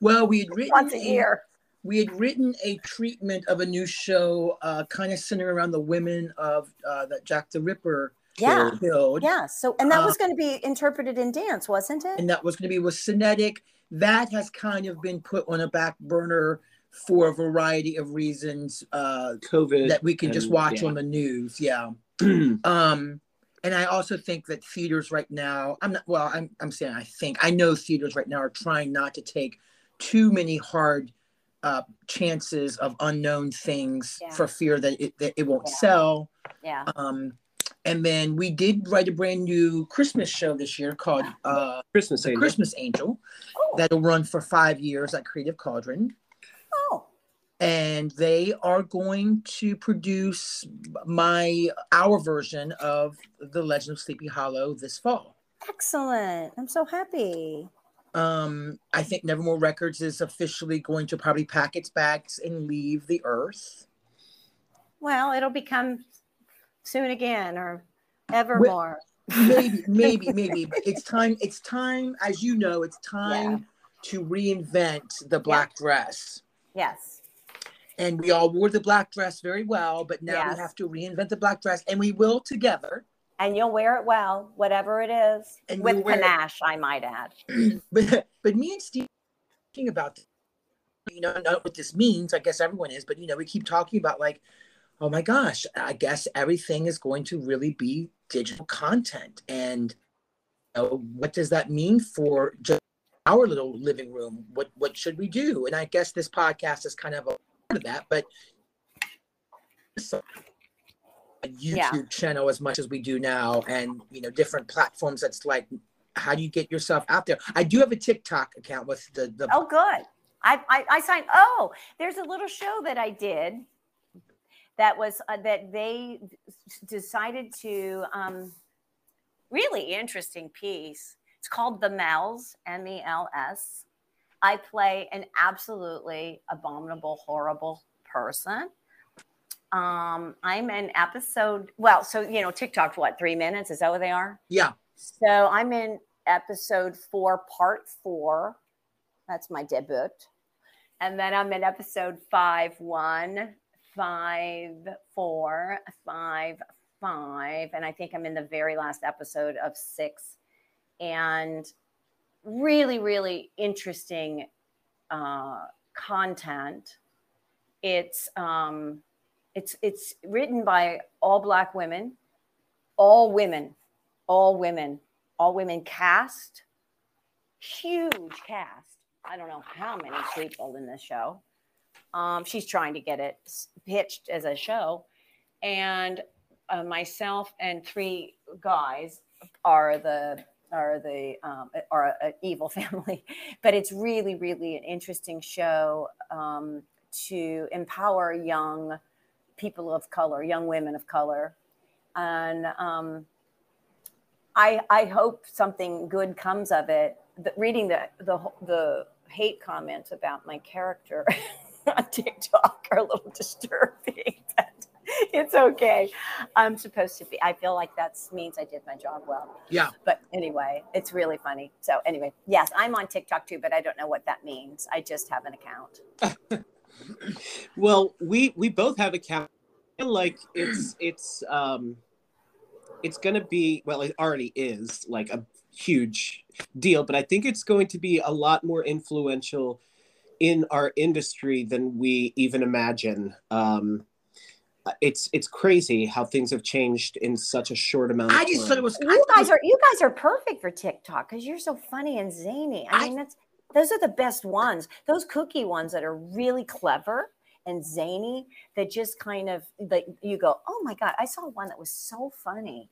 Well, we had written once a a- year. we had written a treatment of a new show, uh, kind of centered around the women of uh, that Jack the Ripper Yeah. killed. Yeah. So and that Uh, was going to be interpreted in dance, wasn't it? and that was going to be with Cinetic. That has kind of been put on a back burner for a variety of reasons uh, covid that we can just watch yeah. on the news. Yeah. Um, and I also think that theaters right now, I'm not, well, I'm, I'm saying I think, I know theaters right now are trying not to take too many hard uh, chances of unknown things Yeah. for fear that it, that it won't Yeah. sell. Yeah. Um, and then we did write a brand new Christmas show this year called uh, christmas Angel. Christmas Angel Oh. that'll run for five years at Creative Cauldron Oh. and they are going to produce my our version of the Legend of Sleepy Hollow this fall. Excellent. I'm so happy. Um, I think Nevermore Records is officially going to probably pack its bags and leave the earth. Well, it'll become soon again or evermore. Maybe, maybe, maybe, but it's time. It's time, as you know, it's time Yeah. to reinvent the black dress. Yes. And we all wore the black dress very well, but now Yes. we have to reinvent the black dress, and we will together. And you'll wear it well, whatever it is, And with you'll it- panache, I might add. but but me and Steve talking about this, you know not what this means. I guess everyone is, but you know we keep talking about like, oh my gosh, I guess everything is going to really be digital content, and you know, what does that mean for just our little living room? What what should we do? And I guess this podcast is kind of a part of that, but. So, a YouTube Yeah. channel as much as we do now, and you know different platforms. That's like how do you get yourself out there? I do have a TikTok account with the the Oh, good. I, I, I signed. Oh, there's a little show that I did that was uh, that they decided to um, really interesting piece. It's called The Mels, M E L S. I play an absolutely abominable, horrible person. Um, I'm in episode. Well, so you know, TikTok. What three minutes? Is that what they are? yeah. So I'm in episode four, part four. That's my debut. And then I'm in episode five, one, five, four, five, five. And I think I'm in the very last episode of six. And really, really interesting uh, content. It's um, it's it's written by all black women, all women, all women, all women cast, huge cast. I don't know how many people in this show. Um, she's trying to get it pitched as a show, and uh, myself and three guys are the are the um, are an evil family. But it's really, really an interesting show um, to empower young people of color, young women of color, and um, I I hope something good comes of it. The, reading the the the hate comments about my character on TikTok are a little disturbing. But it's okay. I'm supposed to be. I feel like that means I did my job well. Yeah. But anyway, it's really funny. So anyway, yes, I'm on TikTok too, but I don't know what that means. I just have an account. Well, we we both have account. I Like it's it's um, it's gonna be well, it already is like a huge deal, but I think it's going to be a lot more influential in our industry than we even imagine. Um, it's it's crazy how things have changed in such a short amount. Of I just time. thought it was. You thought guys are you guys are perfect for TikTok because you're so funny and zany. I I- mean, that's those are the best ones. Those cookie ones that are really clever and zany that just kind of like you go, oh my god! I saw one that was so funny.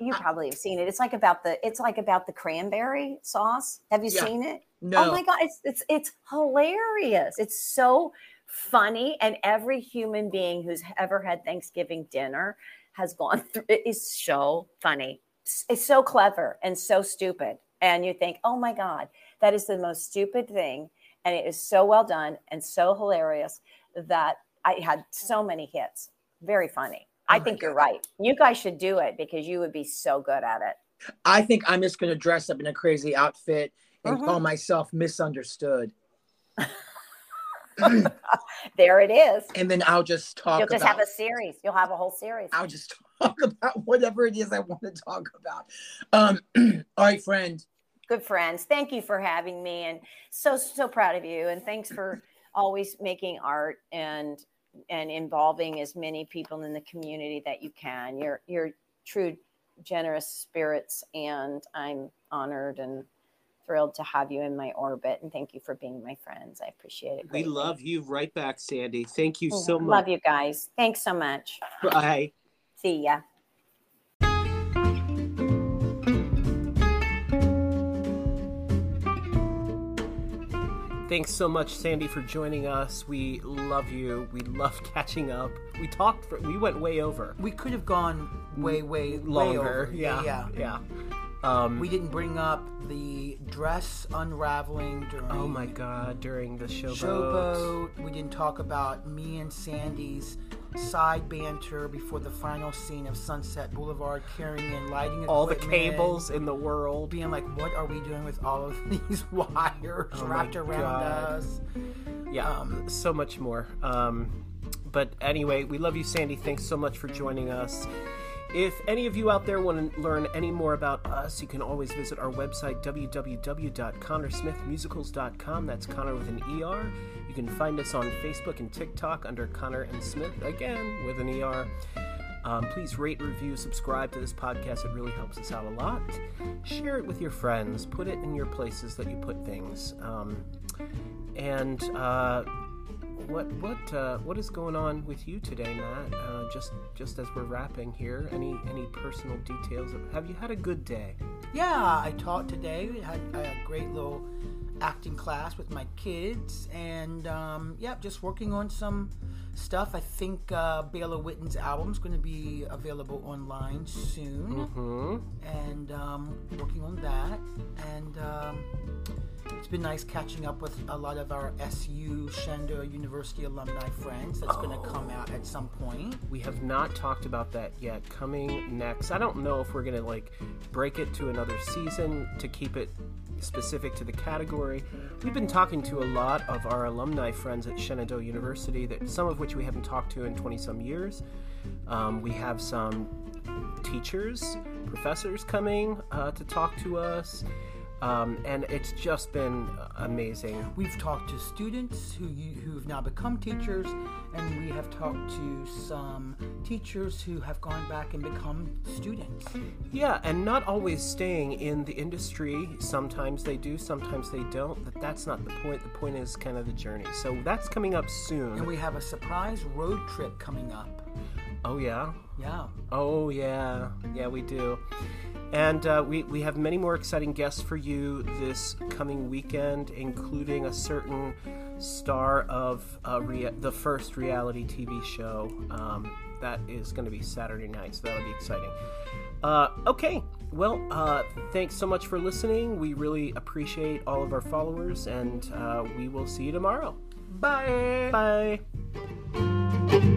You probably have seen it. It's like about the it's like about the cranberry sauce. Have you Yeah. seen it? Oh no. Oh my god, it's it's it's hilarious. It's so funny, and every human being who's ever had Thanksgiving dinner has gone through. It is so funny. It's, so clever and so stupid, and you think, oh my god, that is the most stupid thing, and it is so well done and so hilarious that I had so many hits. Very funny. I Oh my think you're right. You guys should do it because you would be so good at it. I think I'm just going to dress up in a crazy outfit and Mhm. call myself misunderstood. There it is. and then I'll just talk You'll just about have a series. You'll have a whole series. I'll just talk about whatever it is I want to talk about. Um, all right, friend. Good friends. Thank you for having me and so so proud of you and thanks for always making art and and involving as many people in the community that you can. You're you're true generous spirits and I'm honored and thrilled to have you in my orbit and thank you for being my friends. I appreciate it. We love you right back, Sandy. Thank you so mm-hmm. Love much. Love you guys. Thanks so much. Bye. See ya. Thanks so much, Sandy, for joining us. We love you. We love catching up. We talked. For, we went way over. We could have gone way, way, way Longer. over. yeah. yeah. Yeah. Um, We didn't bring up the dress unraveling during oh my God! During the showboat. showboat. We didn't talk about me and Sandy's side banter before the final scene of Sunset Boulevard, carrying in lighting all the cables in the world. being like, "What are we doing with all of these wires Oh wrapped around God. us?" Yeah, Um, so much more. Um, but anyway, we love you, Sandy. Thanks so much for joining us. If any of you out there want to learn any more about us, you can always visit our website, www.connersmithmusicals.com. That's Conner with an ER. You can find us on Facebook and TikTok under Conner and Smith, again with an ER. Um, please rate, review, subscribe to this podcast. It really helps us out a lot. Share it with your friends. Put it in your places that you put things. Um, and uh, what what uh, what is going on with you today, Matt? Uh, just just as we're wrapping here, any any personal details? Have you had a good day? Yeah, I taught today. We had a great little acting class with my kids, and um, yeah, just working on some stuff. I think uh, Bela Witten's is going to be available online soon, Hmm. and um, working on that. And um, it's been nice catching up with a lot of our SU Shenandoah University alumni friends. That's going to come out at some point. We have not talked about that yet. Coming next, I don't know if we're gonna like break it to another season to keep it specific to the category. We've been talking to a lot of our alumni friends at Shenandoah University, that some of which we haven't talked to in 20 some years. Um, we have some teachers, professors coming uh, to talk to us, um, and it's just been amazing. We've talked to students who you, who have now become teachers, and we have talked to some teachers who have gone back and become students. Yeah, and not always staying in the industry. Sometimes they do, sometimes they don't. But that's not the point. The point is kind of the journey. So that's coming up soon. And we have a surprise road trip coming up. Oh yeah. Yeah. Oh yeah. Yeah, we do. And uh, we we have many more exciting guests for you this coming weekend, including a certain star of uh, rea- the first reality TV show. Um, that is going to be Saturday night, so that'll be exciting. Uh, okay, well, uh, thanks so much for listening. We really appreciate all of our followers, and uh, we will see you tomorrow. Bye. Bye.